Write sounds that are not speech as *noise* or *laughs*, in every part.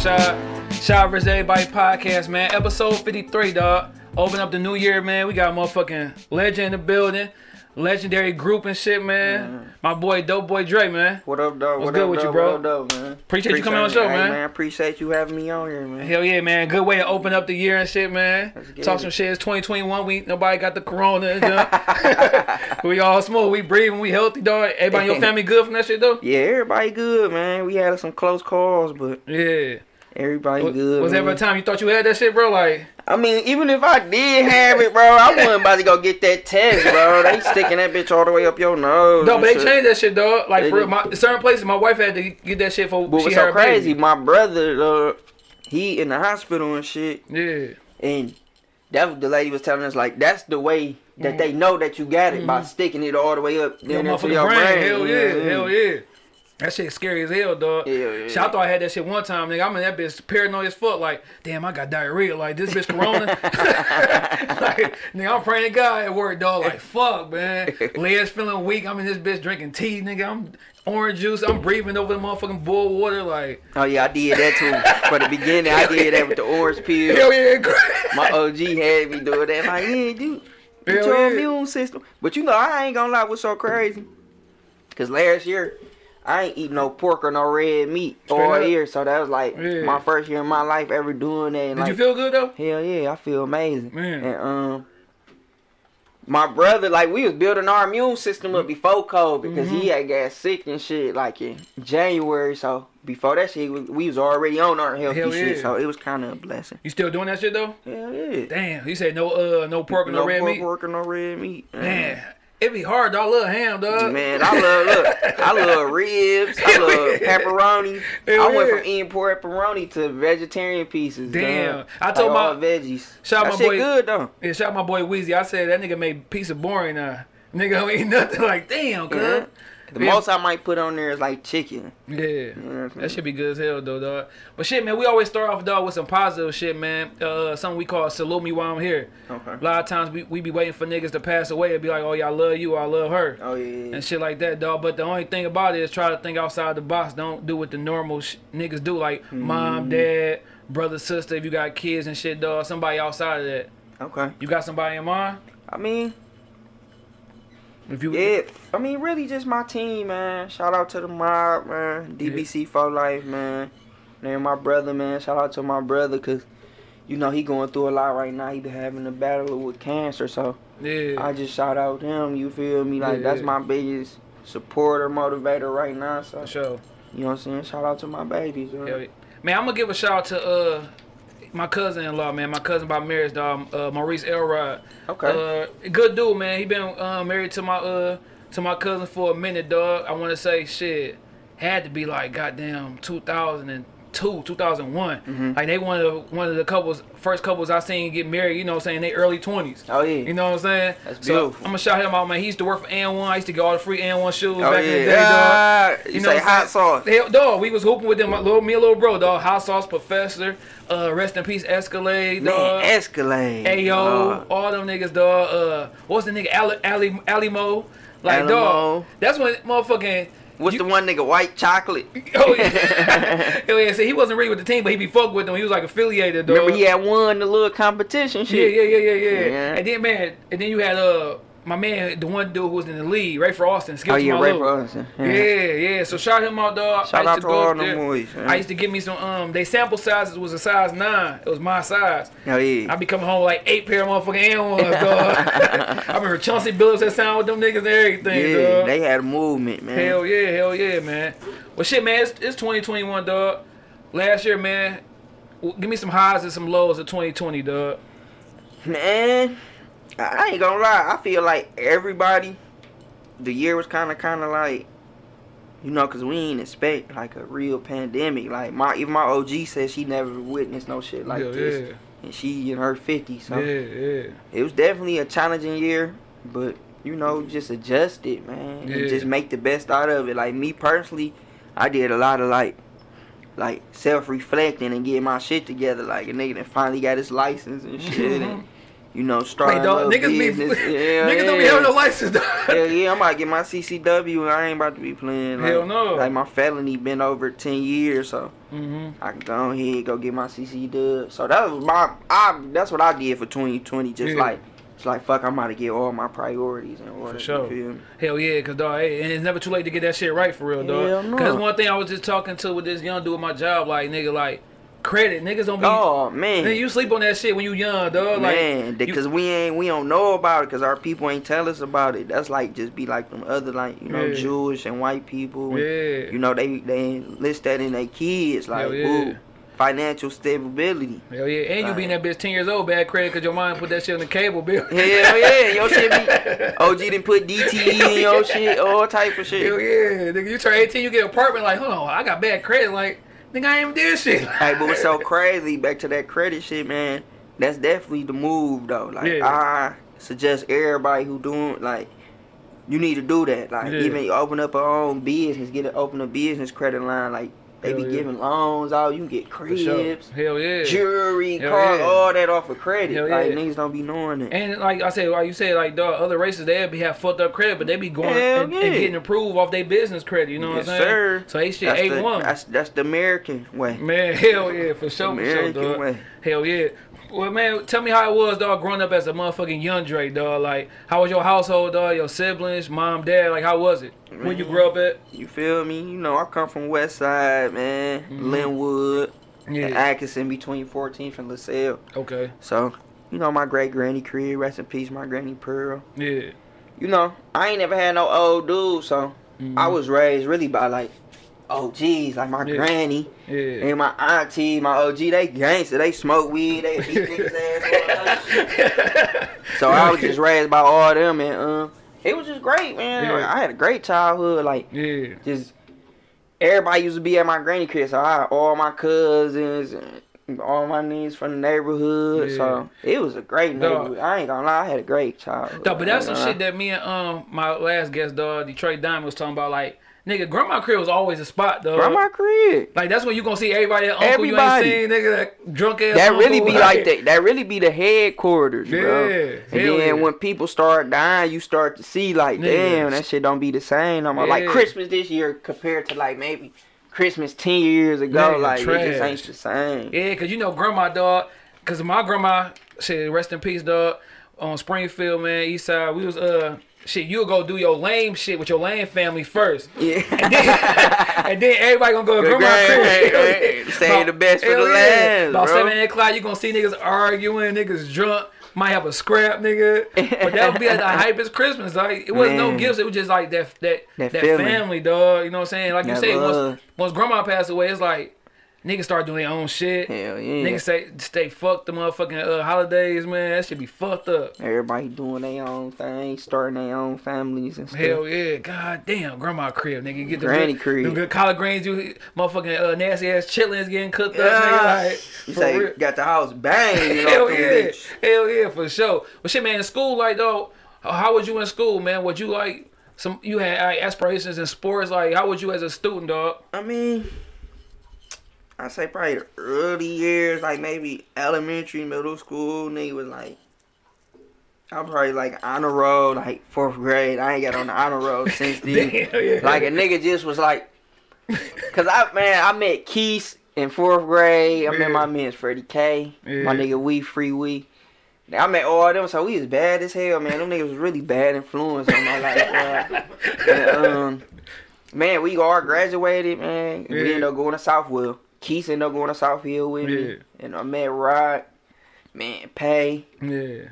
It's your boy Shad. Shad vs. Everybody podcast, man. Episode 53, dog. Open up the new year, man. We got motherfucking legend in the building. Legendary group and shit, man. My boy, Doughboy Dre, man. What up, dog? What's what good up, with you, bro? What up, dog, man? Appreciate you coming on the show, man. man. Appreciate you having me on here, man. Hell yeah, man. Good way to open up the year and shit, man. Talk it. some shit. It's 2021. We nobody got the corona. *laughs* *laughs* we all smooth. We breathing. We healthy, dog. Everybody in your *laughs* family good from that shit, though? Yeah, everybody good, man. We had some close calls, but Yeah. Everybody Was, good. was man. ever a time you thought you had that shit, bro? Like, I mean, even if I did have it, bro, I wasn't about to go get that test, bro. They sticking that bitch all the way up your nose. no, but they shit. changed that shit, dog. Like, They for my, certain places, my wife had to get that shit for But she what's so crazy? baby. My brother, uh, he in the hospital and shit, Yeah. and that was the lady was telling us like that's the way that they know that you got it by sticking it all the way up Mm-hmm. Your then into your brain. brain. Hell yeah. Hell yeah. That shit scary as hell, dog. Hell yeah. Shit, I thought I had that shit one time, nigga. I'm in that bitch paranoid as fuck. Like, damn, I got diarrhea. Like, this bitch corona. *laughs* *laughs* like, nigga, I'm praying to God at work, dog. Like, fuck, man. *laughs* Legs feeling weak. I'm in this bitch drinking tea, nigga. I'm orange juice. I'm breathing over the motherfucking boiled water. Like, Oh yeah, I did that too. For the beginning, I did that with the orange peel. hell yeah. My OG had me doing that. Like, yeah, dude, get your yeah. immune system. But you know, I ain't gonna lie, what's so crazy? Cause last year, I ain't eat no pork or no red meat all up. year. So that was like Yeah. my first year in my life ever doing that. And Did like, you feel good, though? Hell yeah, I feel amazing. Man. And um my brother, like we was building our immune system up before COVID because Mm-hmm. he had got sick and shit like in January. So before that shit, we, we was already on our healthy Hell shit. yeah. So it was kind of a blessing. You still doing that shit, though? Hell yeah. Damn. You said no, uh, no pork and no, red pork, meat? pork or no red meat. Man, it be hard, dog. I love ham, dog. Man, I love look, I love ribs, I *laughs* love pepperoni. I went from eating pork pepperoni to vegetarian pieces. Damn. dog. I told like all my- veggies. Shout that my shit boy- good though. Yeah, shout out my boy Weezy. I said that nigga made pizza boring now. Nigga *laughs* don't eat nothing like damn, cuz. Yeah. The Yeah. most I might put on there is like chicken. Yeah. Mhm. That should be good as hell though, dog. But shit, man, we always start off dog with some positive shit, man. Uh something we call salute me while I'm here. Okay. A lot of times we, we be waiting for niggas to pass away and be like, Oh yeah, I love you, I love her. Oh yeah. And shit like that, dog. But the only thing about it is try to think outside the box. Don't do what the normal sh- niggas do, like Mm-hmm. mom, dad, brother, sister. If you got kids and shit, dog. Somebody outside of that. Okay. You got somebody in mind? I mean, If you yeah. I mean, really, just my team, man. Shout out to the mob, man. DBC for life, man. And my brother, man. Shout out to my brother, cause you know he going through a lot right now. He been having a battle with cancer, so yeah. I just shout out him. You feel me? Like Yeah, that's yeah. my biggest supporter, motivator right now. So For sure. you know what I'm saying? Shout out to my babies, man. Yeah. Man, I'm gonna give a shout out to uh my cousin-in-law, man. My cousin by marriage, dog. Uh, Maurice Elrod. Okay. Uh, good dude, man. He been uh, married to my uh to my cousin for a minute, dog. I want to say shit had to be like goddamn 2002, 2001. Mm-hmm. Like they one of the, one of the couples, first couples I seen get married. You know, what I'm saying they early 20s. oh yeah. You know what I'm saying? That's so beautiful. I'm gonna shout him out, man. He used to work for AND1. I used to get all the free AND1 shoes oh back yeah. in the day, dog. Ah, you, You know say hot sauce. Hell, dog, we was hooping with them, my little, me and little bro, dog. Hot sauce professor, uh, rest in peace, Escalade, dog. Man, Escalade. Ayo, Uh, all them niggas, dog. Uh, what's the nigga, Ali, Ali, Alimoe? Like, Alimoe. dog. That's when motherfucking. What's you- the one nigga? White chocolate. *laughs* Oh yeah, *laughs* oh yeah. See, he wasn't really with the team, but he be fuck with them. He was like affiliated, dog. Remember he had won the little competition Yeah, shit. yeah, yeah, yeah, yeah, Yeah. And then man, and then you had uh my man, the one dude who was in the league, Rafer Alston. Skills Oh yeah, my Ray little. Ferguson. Yeah, yeah. So shout him out, dog. Shout out used to all there. boys, man. I used to give me some. Um, they sample sizes was a size nine. It was my size. Oh yeah. I be coming home with like eight pair of motherfucking AND1s, dog. *laughs* I remember Chauncey Billups that sound with them niggas and everything, yeah, dog. they had a movement, man. Hell yeah, hell yeah, man. Well, shit, man, it's, it's 2021, dog. Last year, man, give me some highs and some lows of 2020, dog. Man, I ain't gonna lie. I feel like everybody, the year was kind of, kind of like, you know, cause we ain't expect like a real pandemic. Like my, even my OG said she never witnessed no shit like yeah, this, and she in her 50s. So yeah, yeah, yeah. it was definitely a challenging year, but you know, just adjust it, man, Yeah. and just make the best out of it. Like me personally, I did a lot of like, like self reflecting and getting my shit together. Like a nigga that finally got his license and shit, and *laughs* you know, starting Hey, dog, a niggas be *laughs* *laughs* yeah, niggas don't be having no license. Dog. Hell *laughs* yeah, I'm about to get my CCW. I ain't about to be playing. Like, Hell no. Like my felony been over ten years, so hmm I can go ahead go get my CCW. So that was my. I that's what I did for 2020. Just Yeah. like it's like fuck, I'm about to get all my priorities in order. you sure. feel me? Hell yeah, cause dog, hey, and it's never too late to get that shit right for real, dog. Hell no. Cause one thing I was just talking to with this young dude at my job, like nigga, like credit, niggas don't be. Oh man. Man, you sleep on that shit when you young, dog. Like, Man, because we ain't we don't know about it because our people ain't tell us about it. That's like just be like them other like you know Yeah. Jewish and white people. and, yeah, You know they they list that in their kids like Hell yeah. ooh, financial stability. hell yeah, and you being that bitch ten years old, bad credit, cause your mom put that shit on the cable bill. Hell yeah, your shit be *laughs* OG didn't put DTE in your shit, all type of shit. Hell yeah, nigga, you turn eighteen, you get an apartment, like, hold on, I got bad credit, like, nigga, I ain't even did shit. Hey, but what's so crazy, back to that credit shit, man, that's definitely the move though. Like Yeah. I suggest everybody who doing like you need to do that. Like Yeah. even open up a own business, get a open a business credit line. Like they Hell be yeah. giving loans out, you can get For sure. cribs, Hell yeah. jewelry, Hell car, yeah. all that off of credit. Hell like yeah. niggas don't be knowing it. And like I said, like you said, like dog, other races they be have fucked up credit, but they be going and, and getting approved off their business credit. You know yes, what I'm saying? sir. So they shit that's A the, one. That's that's the American way. Man, *laughs* hell yeah, for sure, for sure, dog. way. Hell yeah. Well, man, tell me how it was, dog, growing up as a motherfucking young Dre, dog. Like, how was your household, dog? Your siblings, mom, dad, like, how was it? When you grew up at? You feel me? You know, I come from West Side, man. Mhm. Linwood, and Yeah. Atkinson between 14th and LaSalle. Okay. So, you know, my great granny crib, rest in peace, my granny Pearl. Yeah. You know, I ain't never had no old dude, so Mhm. I was raised really by like OGs, like my Yeah. granny Yeah. and my auntie, my OG, they gangster, they smoke weed, they beat niggas ass. all. *laughs* So I was just raised by all them, and um, it was just great, man. Yeah. I had a great childhood, like Yeah. just everybody used to be at my granny crib, so I all my cousins and all my niece from the neighborhood. Yeah. So it was a great Dog. neighborhood. I ain't gonna lie, I had a great childhood. Dog, but that's some shit that me and um my last guest, dog, Detroit Diamond was talking about. Like, nigga, grandma crib was always a spot, though. Grandma crib. Like that's when you gonna see everybody uncle Everybody. you ain't seen, nigga, that drunk ass. That really uncle, be like that. That really be the headquarters, bro. Yeah, And then yeah. when people start dying, you start to see like, damn, that shit don't be the same. no more. like Christmas this year compared to like maybe Christmas ten years ago. Nigga, like it just ain't the same. Yeah, cause you know grandma dog. Cause my grandma, said, rest in peace, dog. On Springfield, man, East Side, we was uh, shit. You go do your lame shit with your lame family first, Yeah. and then, *laughs* and then everybody gonna go to Good grandma grand- crib. hey, hey, save *laughs* the best for the last, About bro. seven eight o'clock, you gonna see niggas arguing, niggas drunk. Might have a scrap, nigga, but that would be like the *laughs* hypest Christmas. Like it wasn't no gifts. It was just like that that That that, family, dog. You know what I'm saying? Like you That say, once once grandma passed away, it's like niggas start doing their own shit. Hell yeah. Niggas say stay fuck the motherfucking uh, holidays, man. That should be fucked up. Everybody doing their own thing, starting their own families and stuff. Hell yeah, god damn, grandma crib, nigga. Get the Granny good, crib. the good collard greens, you motherfucking uh, nasty ass chitlins getting cooked Yeah. up, nigga. Like, you say real. got the house banging *laughs* Hell off them yeah, bitch. hell yeah, for sure. But shit, man, in school, like though, how was you in school, man? Would you like some? You had like, aspirations in sports, like how was you as a student, dog? I mean, I say probably the early years, like maybe elementary, middle school, nigga was like, I'm probably like on honor roll, like fourth grade. I ain't got on the honor roll since *laughs* then. Damn, yeah. Like a nigga just was like, cause I man, I met Keith in fourth grade. I Yeah. met my man Freddie K, Yeah. my nigga We Free We. I met all of them, so we was bad as hell, man. Them niggas was really bad influence on my life. *laughs* And, um, man, we all graduated, man. We ended up going to Southfield. Keith ended up going to Southfield with Yeah. me. And I met Rod, man, Pay, Yeah,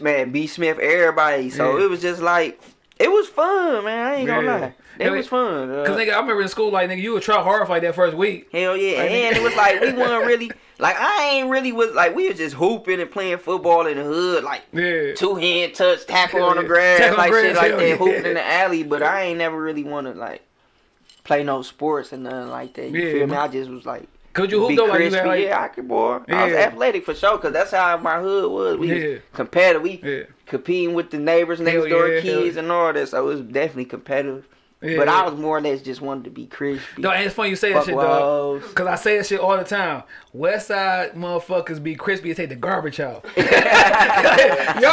man, B Smith, everybody. So Yeah. it was just like, it was fun, man. I ain't gonna Yeah. lie. It Yeah, was fun. uh, cause nigga, I remember in school, like nigga, you would try hard for like that first week. Hell yeah, Like, and nigga- it was like we weren't *laughs* really like I ain't really was like we was just hooping and playing football in the hood, like Yeah, two hand touch, tackle on the Yeah. grass, Tackle like grass, shit like that, yeah. hooping in the alley. But I ain't never really want to like play no sports and nothing like that. You Yeah, feel me? I just was like. could you hoop though? Crispy. like yeah, I could boy. I was athletic for sure, cause that's how my hood was. We Yeah. competitive. We yeah, competing with the neighbors, next door yeah, kids, and all that. So it was definitely competitive. Yeah. But I was more or less just wanted to be crispy. No, and it's funny you say that shit, with dog. Cause I say that shit all the time. West side motherfuckers be crispy and take the garbage out. *laughs* Y'all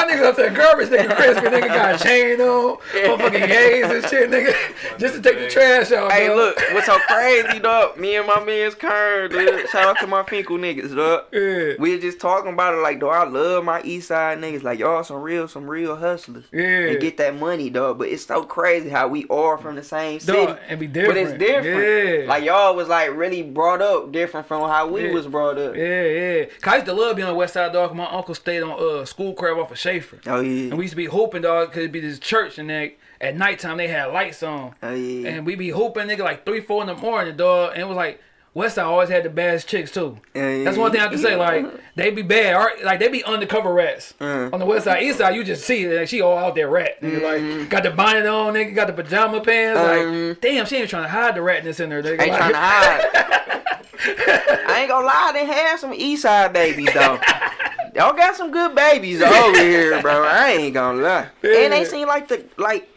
niggas up there garbage nigga crispy. Nigga got a chain on, motherfucking gays and shit, nigga. Just to take the trash out. Hey, dog. look, what's so crazy, dog? Me and my man's Kern, dude. Shout out to my Fenkell niggas, dog. Yeah. We was just talking about it like, dog, I love my East Side niggas. Like, y'all some real, some real hustlers. Yeah. And get that money, dog. But it's so crazy how we are from the same city. And be different. But it's different. Yeah. Like, y'all was like really brought up different from how we Yeah. was brought up. Yeah, yeah. Cause I used to love being on the west side, dog. My uncle stayed on uh school crab off of Schaefer. Oh, yeah. And we used to be hooping, dog, cause it'd be this church and then at nighttime they had lights on. oh, yeah. And we be hooping, nigga, like three, four in the morning, dog. And it was like Westside always had the baddest chicks too. Yeah, That's one thing I can say. Like *laughs* they be bad, or, like they be undercover rats. Mm. On the west side, east side, you just see like, she all out there rat. Nigga, Mm-hmm. like got the bonnet on, nigga, got the pajama pants. Like Mhm. damn, she ain't trying to hide the ratness in her. Nigga. Ain't like, trying to hide. *laughs* I ain't gonna lie, they have some East Side babies though. Y'all got some good babies over here, bro. I ain't gonna lie. And they seem like the like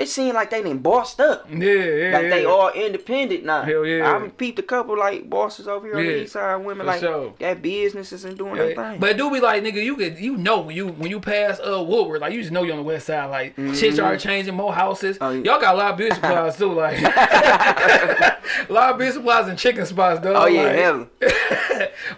it seemed like they done bossed up. Yeah, yeah, Like yeah. they all independent now. Hell yeah. I've peeped a couple like bosses over here on the east side, women for like sure. got businesses and doing Yeah, their thing. But do be like nigga, you could you know when you when you pass uh Woodward, like you just know you on the west side. Like shit started changing, more houses. Mm-hmm. Oh, yeah. Y'all got a lot of beauty *laughs* supplies too, like *laughs* *laughs* a lot of beauty supplies and chicken spots, though. oh yeah, like, hell.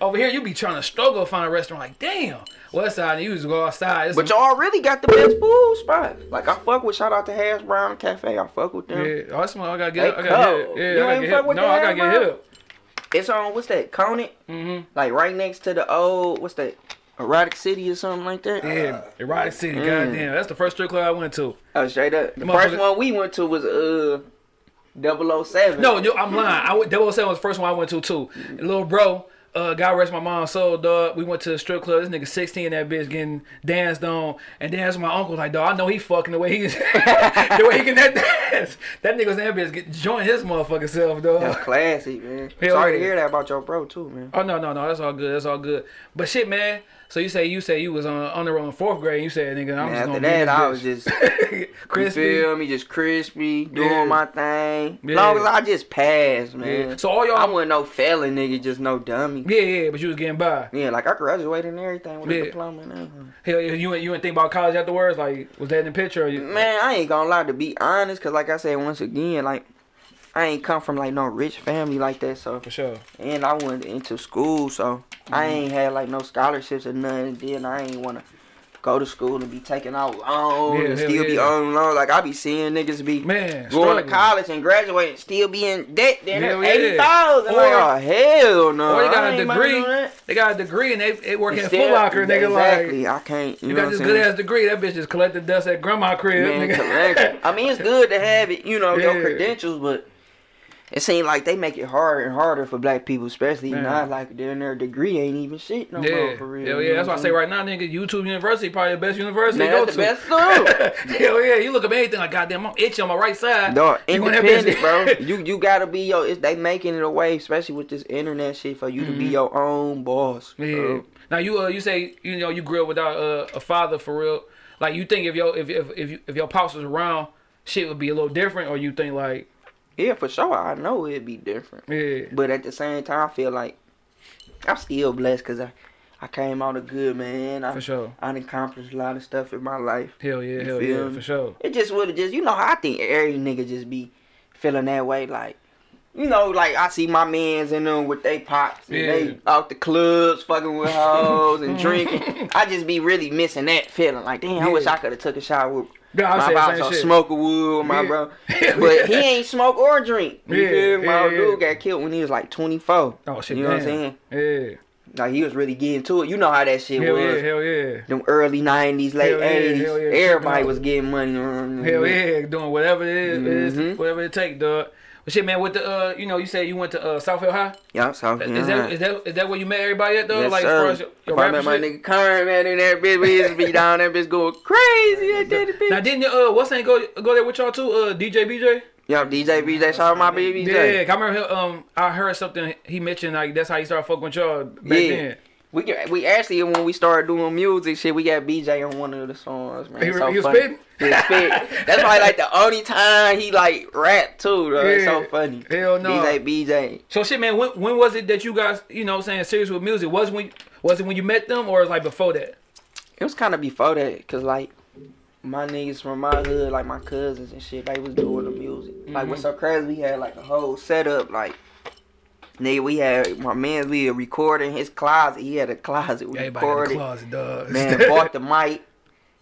Over here, you be trying to struggle to find a restaurant. Like, damn, West Side, you just go outside. It's But y'all really got the best food spot. Like I fuck with shout out to Hash Brown Cafe. I fuck with them. yeah, that's one I gotta They get. I gotta cold. get. Yeah, You I gotta ain't get fuck with No, I gotta get hip. It's on what's that? Conant? Mm-hmm. Like right next to the old what's that? Erotic City or something like that. Yeah, Erotic City. Mm. Goddamn, that's the first strip club I went to. Oh, straight up. The first one we went to was uh 007. No, no, I'm lying. I went, 007 was the first one I went to too. Little bro, uh, God rest my mom's soul, dog. We went to the strip club. This nigga 16, that bitch getting danced on, and then that's my uncle like, dog. I know he fucking the way he's *laughs* the way he can that dance. That nigga's that bitch get join his motherfucking self, dog. That's classic, man. Hell Sorry to hear that about your bro too, man. Oh no, no, no. That's all good. That's all good. But shit, man. So you say you say you was on on the road in fourth grade. You said nigga, I'm just after gonna that, I was just *laughs* crispy. You feel me? Just crispy, doing Yeah. my thing. Yeah. Long as I just passed, man. Yeah. So all y'all, I wasn't no felon nigga, just no dummy. yeah, yeah. But you was getting by. Yeah, like I graduated and everything with a diploma and everything. Hell, yeah, you ain't you ain't think about college afterwards? Like, was that in the picture? Or you, Man, I ain't gonna lie to be honest, cause like I said once again, like I ain't come from like no rich family like that, so for sure. and I went into school, so I Mm-hmm. ain't had like no scholarships or nothing. And Then I ain't wanna go to school and be taking out loans Yeah, and still be on loan. Like I be seeing niggas be Man, going struggling. to college and graduating, still be in debt. Then yeah. eighty thousand. Like oh hell no. Or I got a about to degree. They got a degree and they, they work at Foot Locker, nigga. Like, Exactly. I can't. You, you got this good ass degree. That bitch just collected dust at grandma crib, Man, nigga. I mean, it's good to have it, you know, *laughs* Yeah. your credentials, but it seems like they make it harder and harder for black people, especially Man. now. Like, their their degree ain't even shit no yeah, more for real. hell you yeah. know That's why I say right now, nigga, YouTube University probably the best university Man, to go that's to. the best *laughs* too. hell yeah, you look at anything like goddamn, I'm itching on my right side. No, independent, bro. *laughs* You you gotta be your. It's, they making it a way, especially with this internet shit, for you to be your own boss. Mm-hmm. Yeah. bro. Now you uh you say you know you grew up without uh, a father for real. Like you think if your if if if, you, if your pops was around, shit would be a little different, or you think like Yeah, for sure. I know it'd be different, yeah but at the same time, I feel like I'm still blessed because I I came out a good man. I for sure. I accomplished a lot of stuff in my life. Hell yeah, You hell yeah, me? for sure. It just would have just, you know, I think every nigga just be feeling that way. Like, you know, like I see my mans in them with they pops and Yeah. they out the clubs fucking with hoes and *laughs* drinking. I just be really missing that feeling. Like, damn, I wish I could have took a shot with Yeah, I my say the pops same or smoke a wood with my Yeah. bro. *laughs* But he ain't smoke or drink. You Yeah, feel me? My yeah, dude got killed when he was like 24. Oh shit, You know what I'm saying? Yeah, Like, he was really getting to it. You know how that shit hell was. yeah, hell yeah, Them early 90s, late Hell yeah, 80s. hell yeah. Everybody was getting money. hell yeah, doing whatever it is, Mhm. whatever it take, dog. But shit, man, with the uh, you know, you said you went to uh Southfield High. Yup, so Is that is that is that where you met everybody at though? Yes, like sir. as your, your I met my nigga Kern, man, in that bitch, we used to be *laughs* down there, bitch going crazy at that Now didn't uh what's name go go there with y'all too? Uh DJ BJ. Yup, DJ, BJ, shout out my baby, Yeah, I remember him, um I heard something he mentioned like that's how he started fucking with y'all back Yeah. then. We we actually when we started doing music shit, we got BJ on one of the songs, man. He, so he was spitting. He spit. That's probably like the only time he like rap too. Bro. It's so funny. Hell no. BJ, BJ. So shit, man. When, when was it that you guys, you know, what I'm saying serious with music? Was when was it when you met them, or was it like before that? It was kind of before that, cause like my niggas from my hood, like my cousins and shit, they was doing the music. Like what's mm-hmm. so crazy, we had like a whole setup. Like nigga, we had my man we a recording his closet. He had a closet. We Everybody in the recorded. closet, dog. Man *laughs* bought the mic.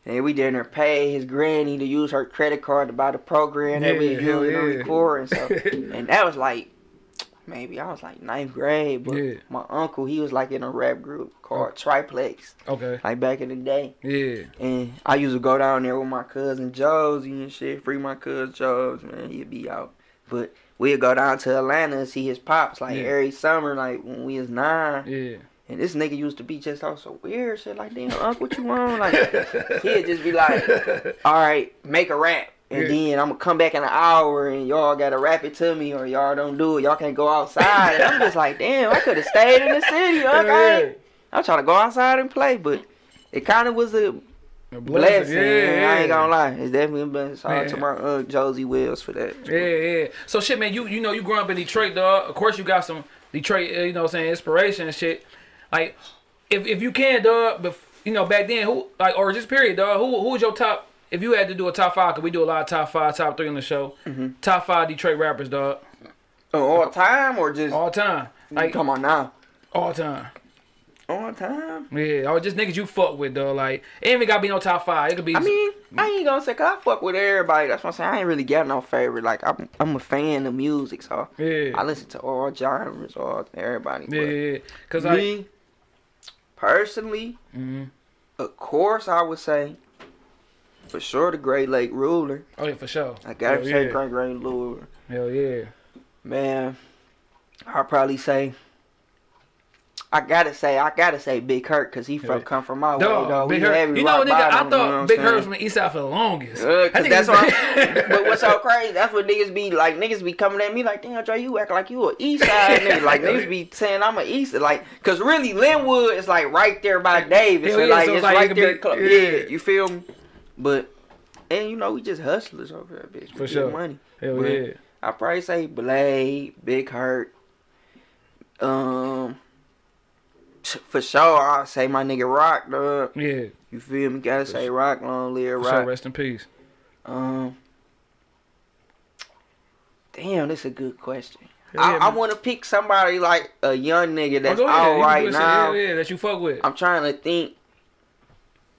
And we didn't pay his granny to use her credit card to buy the program that we Yeah, hell using to yeah. record. And, so, *laughs* and that was like, maybe I was like ninth grade. But Yeah. my uncle, he was like in a rap group called oh. Triplex, okay. like back in the day. Yeah. And I used to go down there with my cousin Josie and shit. Free my cousin Josie, man. He'd be out. But we'd go down to Atlanta and see his pops like Yeah. every summer, like when we was nine. Yeah. And this nigga used to be just all so weird shit. Like, damn, Unc, what you want? Like, he'd just be like, *laughs* all right, make a rap. And Yeah. then I'm gonna come back in an hour and y'all gotta rap it to me or y'all don't do it. Y'all can't go outside. And I'm just like, damn, I could have stayed in the city. *laughs* Unc. Ain't- I'm trying to go outside and play, but it kind of was a A blessing. Yeah, yeah. I ain't gonna lie. It's definitely a blessing. Shout out to my Aunt Josie Wells for that. Yeah, yeah. So shit, man, you you know you grew up in Detroit, dog. Of course you got some Detroit, uh, you know, what I'm saying inspiration and shit. Like, if if you can, dog, but you know back then, who like or just period, dog. Who who was your top? If you had to do a top five, cause we do a lot of top five, top three on the show. Mm-hmm. Top five Detroit rappers, dog, Oh, all time or just all time, like come on now? all time. All time. Yeah, or just niggas you fuck with, though. Like, it ain't even gotta be no top five. It could be. I mean, I ain't gonna say 'cause I fuck with everybody. That's what I'm saying. I ain't really got no favorite. Like I'm, I'm a fan of music, so yeah, I listen to all genres, all everybody. yeah. Cause like, me, personally, Mhm. of course, I would say for sure the Great Lake Ruler. oh yeah, for sure. I gotta Hell say yeah. Great Great Ruler. Hell yeah. Man, I'll probably say. I gotta say, I gotta say Big Hurt, cause he from come from my way, Dog, though. Big We Hurt. You know, nigga, I bottom, you know thought Big? Hurt was from the East Side for the longest. Uh, cause that's why. *laughs* but what's so crazy? That's what niggas be like. Niggas be coming at me like, damn, Dre, you act like you a East Side *laughs* nigga. Like niggas be saying I'm a East. Like, cause really Linwood is like right there by Davis. And yeah, like so it's like right there. be- yeah. yeah. you feel me? But and you know we just hustlers over there, bitch. We For sure. Money. Hell But yeah. I probably say Blade, Big Hurt. Um. For sure, I'll say my nigga Roc, dog. Yeah. You feel me? Gotta say Roc, long live For Roc. sure, rest in peace. Um, damn, that's a good question. Hell I, yeah, I want to pick somebody like a young nigga Oh, that's ahead. all You right do that shit. now. Hell yeah, that you fuck with. I'm trying to think,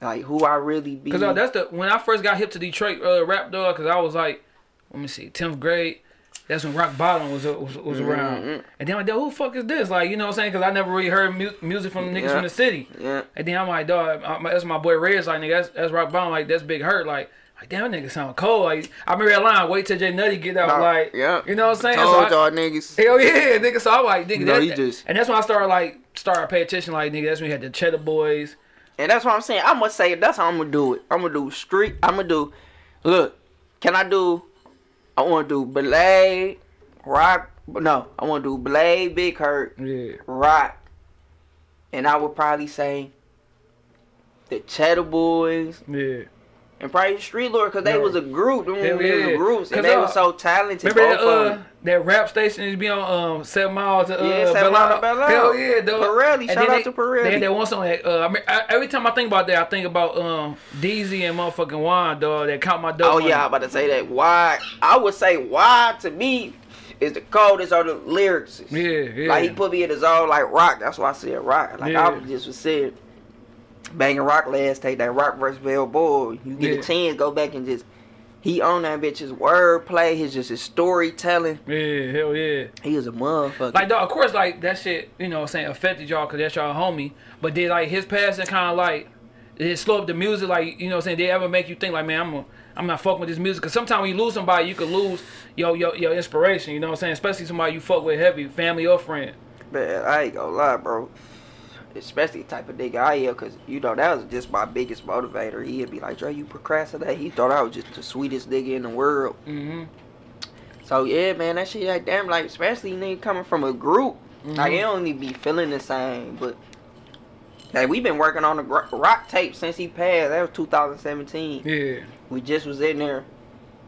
like who I really be. Cause uh, that's the when I first got hip to Detroit uh, rap dog. Cause I was like, let me see, tenth grade. That's when Rock Bottom was was, was around. Mhm. And then I'm like, who the fuck is this? Like, you know what I'm saying? Cause I never really heard mu- music from niggas Yeah. from the city. yeah, And then I'm like, dog, that's my boy Red's like, nigga, that's, that's Rock Bottom. Like, that's Big Hurt. Like, like damn, that nigga sound cold. Like, I remember that line, wait till Jay Nutty get out. Like, yeah. you know what I'm saying? So told I- y'all niggas. Hell yeah, nigga. So I'm like, nigga, You that, just- and that's when I started like started pay attention. Like, nigga, that's when we had the Cheddar Boys. And that's what I'm saying. I'm gonna say that's how I'm gonna do it. I'm gonna do street. I'm gonna do. Look, can I do? I want to do Blade, Roc. No, I want to do Blade, Big Hurt, Yeah, Roc, and I would probably say the Cheddar Boys yeah. And probably Street Lord because they was a group. Them was yeah. a groups 'Cause, and they uh, were so talented. Remember that uh that rap station used to be on um Seven Miles to uh Yeah, Seven Belle Mile to Isle? Belle Isle. Hell yeah, dog. Pirelli, shout out they- to Pirelli. They had that one song that uh I mean, I, every time I think about that I think about um DZ and motherfucking Juan dog that count my dough. Oh yeah, I'm about to say that. Why? I would say why to me is the coldest of the lyrics. Yeah, yeah. Like he put me in his own like rock. That's why I said rock. Like Yeah. I was just was saying, banging rock last take that rock versus Bell Boy. You get Yeah. a chance, go back and just he on that bitch. His wordplay, his just his storytelling. yeah, hell yeah. He was a motherfucker. Like, dog, of course, like that shit, you know, what I'm saying affected y'all because that's y'all homie. But did like his passing kind of like did it slow up the music? Like, you know, what I'm saying they ever make you think like, man, I'm a, I'm not fucking with this music? Because sometimes when you lose somebody, you could lose your your your inspiration. You know what I'm saying? Especially somebody you fuck with heavy, family or friend. Man, I ain't gonna lie, bro. Especially the type of nigga I am, cause you know that was just my biggest motivator. He'd be like, "Dre, you procrastinate." He thought I was just the sweetest nigga in the world. Mm-hmm. So yeah, man, that shit like damn, like especially nigga coming from a group, like Mhm. it don't be feeling the same. But like, we've been working on the rock tape since he passed. That was 2017. Yeah, We just was in there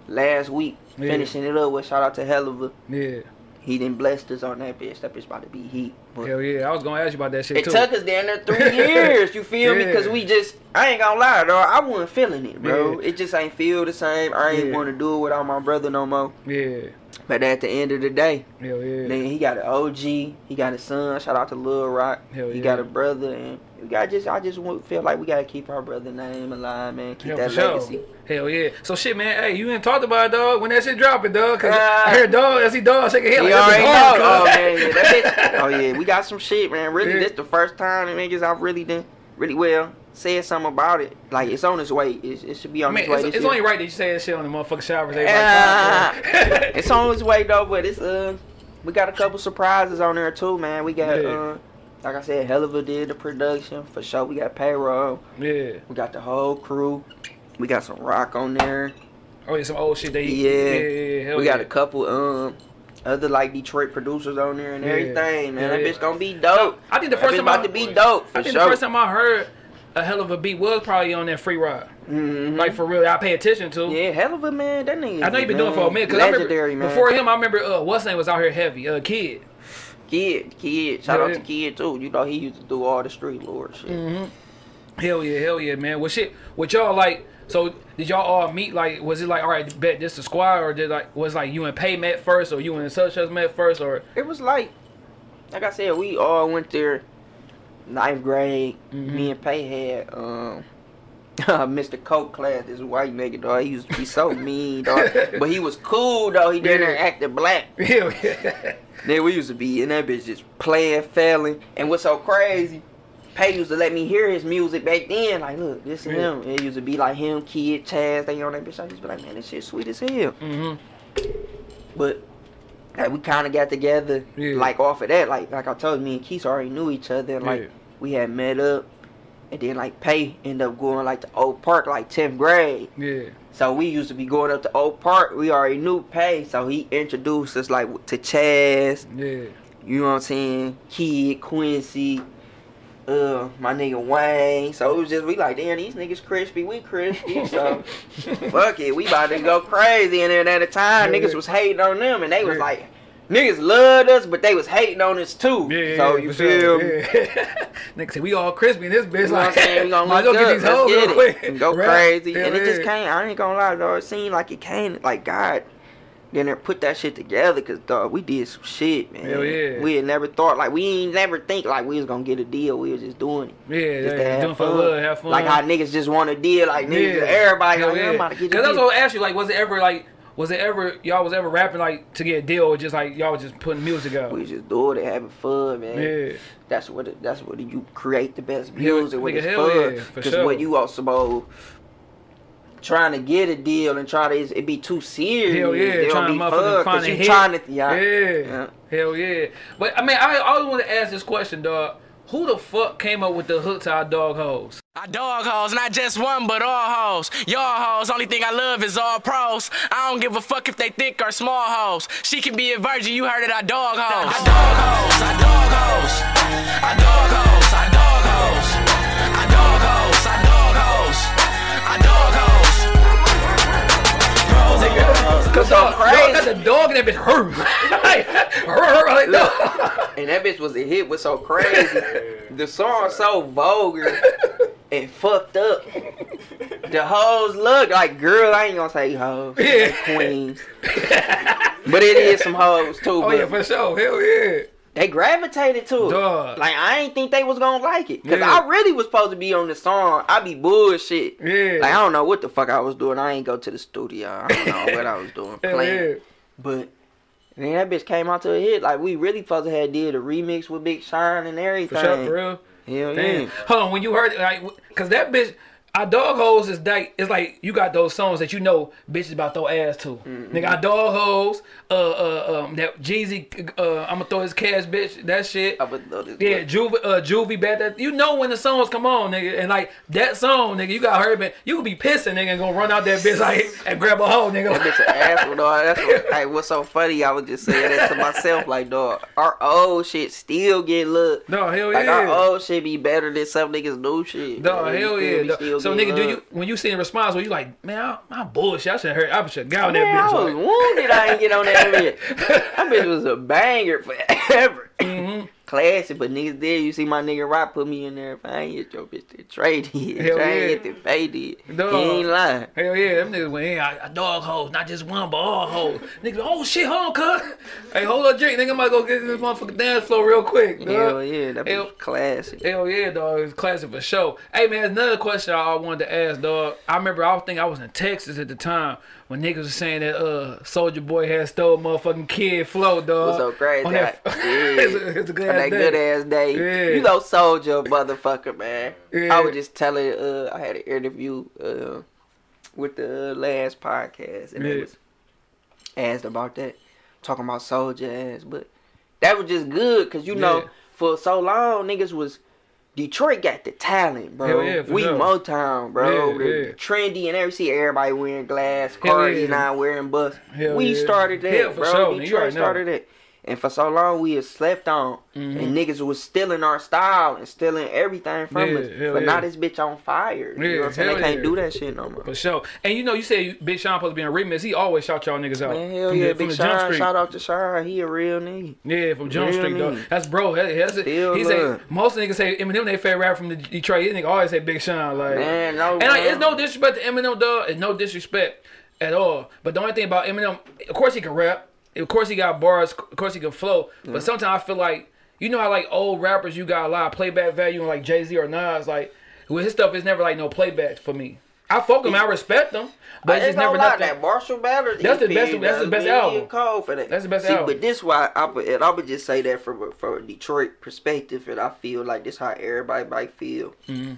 last week Yeah. finishing it up with shout out to Helluva. yeah. He didn't blessed us on that bitch. That bitch about to be heat. But Hell yeah. I was gonna ask you about that shit it too. took us down there three *laughs* years. You feel me? Because we just, I ain't gonna lie, though. I wasn't feeling it, bro. Yeah. It just ain't feel the same. I ain't Yeah. want to do it without my brother no more. yeah. But at the end of the day, Hell yeah. then he got an OG. He got a son. Shout out to Lil Roc. Hell he yeah. got a brother, and we got just. I just feel like we gotta keep our brother name alive, man. Keep Hell, that for sure. legacy. Hell yeah. So shit, man. Hey, you ain't talked about it, dog. When that shit dropping, dog. Cause Uh, I hear dog. I see dog shaking his head. Like, already that's know. Oh man, yeah, that *laughs* bitch. Oh yeah, we got some shit, man. Really, Yeah. this the first time niggas I've really done really well said something about it. Like it's on its way. It's, it should be on its way. it's, it's only right that you say that shit on the motherfucking showers. *laughs* Ah, it's on *laughs* its way though, but it's uh, we got a couple surprises on there too, man. We got Yeah. uh, like I said, Helluva did the production for sure. We got payroll. yeah. We got the whole crew. We got some rock on there. Oh yeah, some old shit. They Yeah. yeah, yeah. Hell we got a couple um other like Detroit producers on there and Yeah. everything, man. Yeah, that yeah. bitch gonna be dope. I think the first time about I, to be dope I think sure. the first time I heard a Helluva beat was probably on that free ride. Mhm. Like for real, I pay attention to. yeah, hell of a man. That nigga. I know you been doing for a minute. Cause I remember, man. Before him, I remember uh, what's name was out here heavy. Uh, kid. Kid, kid. Shout Yeah, out to Kid too. You know he used to do all the street lord shit. Mm-hmm. Hell yeah, hell yeah, man. Well, shit, what y'all like? So did y'all all meet? Like, was it like, all right, bet this the squad, or did like was like you and Pay met first, or you and such as met first, or It was like, like I said, we all went there ninth grade. Mhm. Me and Pay had um. *laughs* Mr. Coke class, this white nigga, dog. He used to be so mean, dog. *laughs* But he was cool, though. He didn't Yeah. acting black. *laughs* yeah, Then we used to be in that bitch just playing, failing. And what's so crazy, Pay used to let me hear his music back then. Like, look, this is Yeah. him. It used to be like him, Kid, Chaz, they on that bitch. I just be like, man, this shit sweet as hell. mm-hmm. But like, we kind of got together, Yeah. like off of that. Like, like I told you, me and Keith already knew each other. And, like, Yeah. we had met up. And then like Pay end up going like to Oak Park, like 10th grade. yeah, So we used to be going up to Oak Park. We already knew Pay, so he introduced us like to Chaz. yeah, You know what I'm saying? Kid, Quincy, uh, my nigga Wayne. So it was just we like, damn, these niggas crispy, we crispy. *laughs* So fuck it, we about to go crazy. And then at the time, Yeah. niggas was hating on them, and they was Yeah. like, niggas loved us, but they was hating on us too. yeah. so you feel me? Yeah. *laughs* Nigga said we all crispy in this bitch. You know what I'm saying? We gonna *laughs* link up. get these Let's get it. And go Right? crazy. And it just yeah. came. I ain't gonna lie, though. It seemed like it came like God. Then put that shit together, cause dog, we did some shit, man. Hell yeah. We had never thought like we ain't never think like we was gonna get a deal. We was just doing it. Yeah, Just yeah, doing for fun. love, have fun. Like how niggas just want a deal, like niggas, everybody Hell like, yeah. I'm about to get a Cause that's what I asked you. Like, was it ever like, was it ever y'all was ever rapping like to get a deal, or just like y'all was just putting music out? We just doing it, having fun, man. Yeah, That's what it, that's what you create the best music when nigga, it's fun. yeah, for Because sure. what you also trying to get a deal and try to it be too serious. hell yeah, It trying don't be motherfucking fun find because you hit. trying to yeah. yeah, Yeah. hell yeah. But I mean, I always want to ask this question, dog. Who the fuck came up with the hook to I Dog Hoes? I dog hoes, not just one, but all hoes. Y'all hoes, only thing I love is all pros. I don't give a fuck if they thick or small hoes. She can be a virgin, you heard it, I dog hoes. I dog hoes, I dog hoes. I dog hoes, I dog hoes. I dog hoes, Cause uh, so dog, crazy. dog got the dog and that bitch hurt. *laughs* like, hurt, hurt, like, Look, and that bitch was a hit was so crazy. the song so vulgar and fucked up. The hoes look like girl. I ain't gonna say hoes, Yeah. queens, but it is some hoes too. Oh but yeah, for sure. Hell yeah. They gravitated to it. Dog. Like I ain't think they was gonna like it, cause Yeah. I really was supposed to be on the song. I be bullshit. Yeah. Like I don't know what the fuck I was doing. I ain't go to the studio. I don't know what I was *laughs* doing. Playing. yeah. But then that bitch came out to a hit. Like we really supposed to have did a remix with Big Shine and For everything. sure, for real. Hell Damn. yeah. Hold on, when you heard it, like, cause that bitch, I Dog Hoes is like it's like you got those songs that you know bitches about throw ass to. Mm-hmm. Nigga, I Dog Hoes, uh, uh, um, that Jeezy, uh, I'm gonna throw his cash, bitch. That shit. I would know this Yeah, one. Juvie, uh, Juvie, bad. That you know when the songs come on, nigga, and like that song, nigga, you got her, man. You could be pissing, nigga, and gonna run out that bitch like and grab a hoe, nigga. That bitch an asshole, dog. That's what, *laughs* like, what's so funny. I was just saying that to myself, like, dog, our old shit still get looked. No, hell Like yeah. our old shit be better than some niggas new shit. You hell yeah. Me? dog. Still So nigga, do you when you see the response, where you like, man, I, I'm bullshit. I should have heard. I should have got on that Man, I bitch. was like- wounded. I ain't get on that *laughs* bitch. That bitch was a banger forever. *laughs* Classic, but niggas did. You see my nigga Roc put me in there. If I ain't get your bitch, the trade did. Hell I yeah. ain't get the pay did. Dog. He ain't lying. Hell yeah, them niggas went in. I, I dog hoes, not just one, but all hoes. Niggas, oh shit, hold on, cuz. Hey, hold up, drink. Nigga, about to go get this motherfucking dance floor real quick. Dog. Hell yeah, that Hell- was classic. Hell yeah, dog. It's classic for sure. Hey man, another question I wanted to ask, dog. I remember I think I was in Texas at the time when niggas was saying that uh Soulja Boy had stole motherfucking kid flow, dog. was so crazy. On that, I- *laughs* it's, a, it's a good On ass that day. good ass day. Yeah. You know Soulja motherfucker, man. Yeah. I was just telling uh I had an interview uh with the last podcast and Yeah. they was asked about that. Talking about Soulja ass, but that was just good cause you know Yeah. for so long niggas was Detroit got the talent, bro. Yeah, we sure. Motown, bro. Yeah, yeah. Trendy and every see everybody wearing glass, Cardi yeah. not wearing bust. Hell we started that, bro. sure, Detroit started it. And for so long we had slept on Mhm. and niggas was stealing our style and stealing everything from Yeah, us. But yeah. now this bitch on fire. You Yeah, know what I'm saying? They can't yeah. do that shit no more. For sure. And you know, you say Big Sean supposed to be in remix. He always shout y'all niggas out. Man, hell from yeah, the, from Big the Sean. Street. Shout out to Sean. He a real nigga. Yeah, from Jump Street, though. That's bro. That, that's. Still He say most niggas say Eminem they favorite rapper from the Detroit. These niggas always say Big Sean. Like, Man, no. and like, it's no disrespect to Eminem, dog. It's no disrespect at all. But the only thing about Eminem, of course he can rap. Of course he got bars. Of course he can flow. But sometimes I feel like you know how like old rappers you got a lot of playback value and like Jay Z or Nas like with his stuff it's never like no playback for me. I fuck him. I respect them. But it's just never lie, nothing. that Marshall Mathers. That's the best- that's the best album. Cold for that. That's the best See, album. but this why I would, and I would just say that from a, from a Detroit perspective, and I feel like this how everybody might feel. Mhm.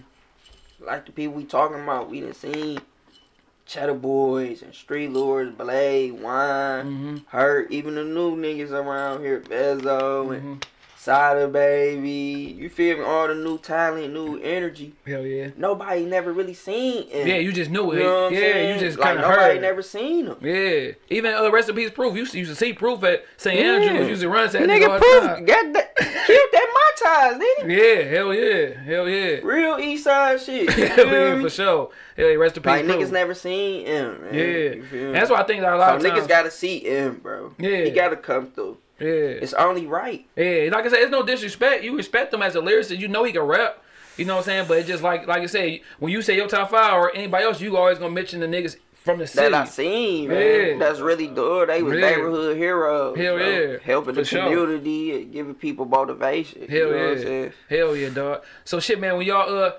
Like the people we talking about, we done seen Cheddar Boys and Street Lords, Blade, Wine, Mhm. Hurt, even the new niggas around here, Vezzo and Mhm. Sada Baby. You feel me? All the new talent, new energy. Hell yeah. Nobody never really seen it. Yeah, you just knew it. You know yeah, saying? you just like kind of heard. nobody heard. never seen them. Yeah, even uh, recipes proof. You used to, see proof at St. Yeah. Andrews. Used to run to that nigga all Nigga, the proof got that killed that didn't he? Yeah, hell yeah, hell yeah, Real East Side shit. Hell *laughs* yeah for sure. Hell yeah, rest in peace, Like niggas never seen him. Man. Yeah, You feel me? And that's why I think that a lot so of niggas times. gotta see him, bro. Yeah. he gotta come through. yeah, It's only right. yeah. Like I said, it's no disrespect. You respect him as a lyricist. You know he can rap. You know what I'm saying? But it's just like like I say, when you say your top five or anybody else, you always gonna mention the niggas from the city. That I seen, man. Yeah. That's really good. They was Yeah. neighborhood heroes. Hell bro. yeah. Helping For the sure. community and giving people motivation. Hell you know yeah. Hell yeah, dog. So shit, man. When y'all uh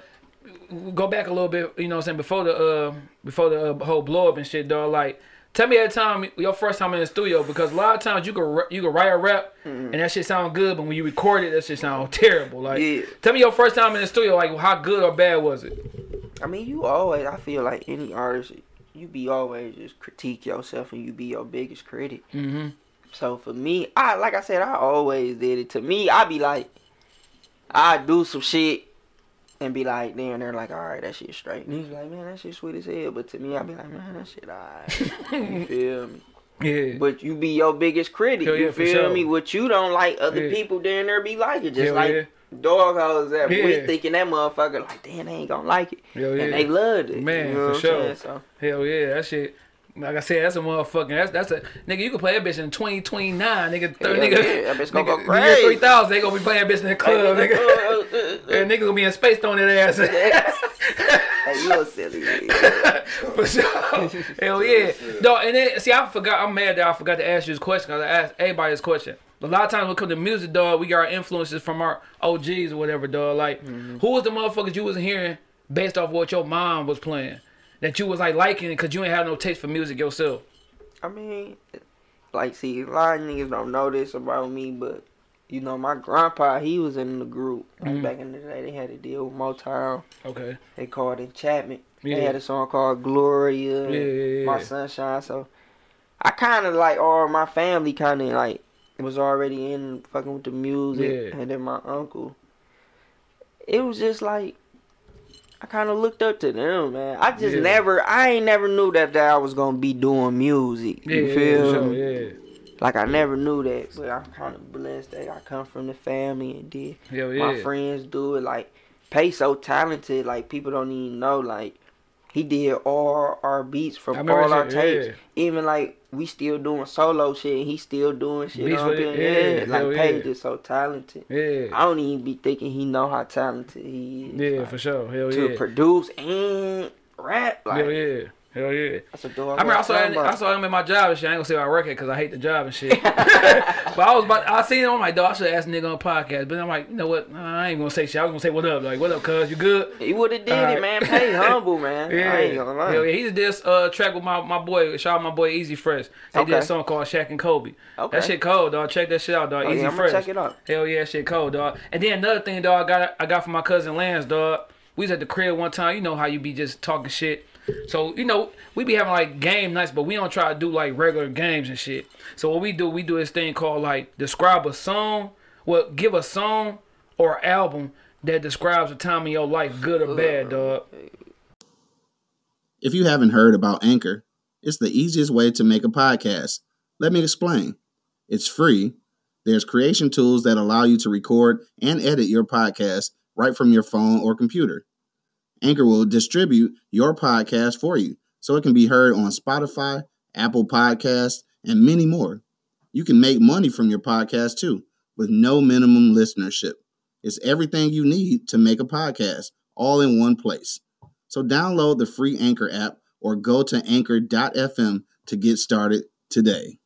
go back a little bit, you know what I'm saying before the uh before the uh, whole blow up and shit, dog. Like, tell me that time your first time in the studio because a lot of times you can you can write a rap and that shit sound good, but when you record it, that shit sound *laughs* terrible. Like, Yeah. tell me your first time in the studio, like how good or bad was it? I mean, you always. I feel like any artist, you be always just critique yourself and you be your biggest critic. Mm-hmm. So for me, I like I said, I always did it. To me, I be like, I do some shit and be like, then they're like, all right, that shit straight. And he's like, man, that shit sweet as hell. But to me, I be like, man, that shit alright. you *laughs* feel me? Yeah. But you be your biggest critic. Hell you yeah, feel sure. me? What you don't like, other Yeah. people down there be liking. Just Hell like yeah. Dog hoes that we thinking that motherfucker like, damn, they ain't gonna like it. Hell yeah. And they loved it. Man, you know for sure. saying? So Hell yeah, that shit. Like I said, that's a motherfucking. That's that's a nigga. You can play that bitch in 2029, nigga. Hell nigga, yeah, that bitch gonna go nigga, year crazy. 3000, they gonna be playing bitch in the club, nigga. And niggas gonna be in space throwing that ass. *laughs* hey, you a silly *laughs* nigga. For sure. Hell *laughs* yeah. Dog, and then, see, I forgot, I'm mad that I forgot to ask you this question because I asked everybody this question. A lot of times when it comes to music, dog, we got our influences from our OGs or whatever, dog. Like, Mm-hmm. who was the motherfuckers you was hearing based off what your mom was playing? That you was like liking because you ain't have no taste for music yourself. I mean, like, see, a lot of niggas don't know this about me, but you know, my grandpa, he was in the group. Like Mhm. back in the day, they had to deal with Motown. Okay. They called it Chapman. Yeah. They had a song called Gloria, Yeah, yeah, My. Sunshine. So I kind of like, or my family kind of like was already in fucking with the music, Yeah. and then my uncle. It was just like I kind of looked up to them, man. I just Yeah. never, I ain't never knew that, that I was gonna be doing music. Yeah, You yeah, feel sure, me? yeah. Like I never knew that, but I'm kind of blessed that I come from the family and did. Hell My friends do it. Like Pay so talented. Like people don't even know. Like he did all our beats from all our tapes. Even like we still doing solo shit. and He still doing shit. Beats on with there. it, yeah, like yeah. is so talented. Yeah. I don't even be thinking he know how talented he is. Yeah, like, for sure. Hell yeah. to yeah. produce and rap. Like Hell yeah. Hell yeah. that's a dog. I remember I saw, him, I saw him in my job and shit. I ain't gonna say where I work at because I hate the job and shit. *laughs* but I was about, I seen him. I'm like, dog, I should ask nigga on a podcast. But I'm like, you know what? I ain't gonna say shit. I was gonna say, what up? Like, what up, cuz? You good? He would have did it, man. Pay *laughs* humble, man. Yeah. I ain't gonna lie. Hell yeah. He just did this uh, track with my, my boy. Shout out my boy Easy Fresh. They did a song called Shaq and Kobe. Okay. That shit cold, dog. Check that shit out, dog. Oh, Easy yeah, Fresh. check it out. Hell yeah, shit cold, dog. And then another thing, dog, I got I got from my cousin Lance, dog. We was at the crib one time. You know how you be just talking shit. So you know we be having like game nights, but we don't try to do like regular games and shit. So what we do, we do this thing called like describe a song. Well, give a song or album that describes a time in your life, good or bad, dog. If you haven't heard about Anchor, it's the easiest way to make a podcast. Let me explain. It's free. There's creation tools that allow you to record and edit your podcast right from your phone or computer. Anchor will distribute your podcast for you so it can be heard on Spotify, Apple Podcasts, and many more. You can make money from your podcast too with no minimum listenership. It's everything you need to make a podcast all in one place. So download the free Anchor app or go to anchor.fm to get started today.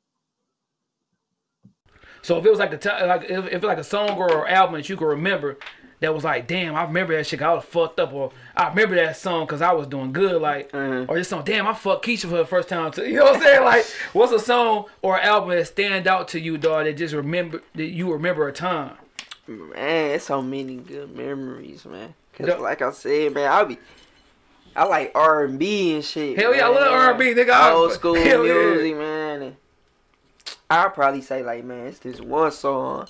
So if it was like the time, like if, if like a song or album that you could remember, that was like, damn, I remember that shit. I was fucked up, or I remember that song because I was doing good, like, Mhm. or this song, damn, I fucked Keisha for the first time. Too. *laughs* You know what I'm saying? Like, what's a song or album that stand out to you, dog? That just remember that you remember a time. Man, it's so many good memories, man. Cause Yeah. like I said, man, I be, I like R and B and shit. Hell yeah, I love R&B, nigga. I- Old school *laughs* hell yeah. music, man. And I'd probably say like, man, it's this one song,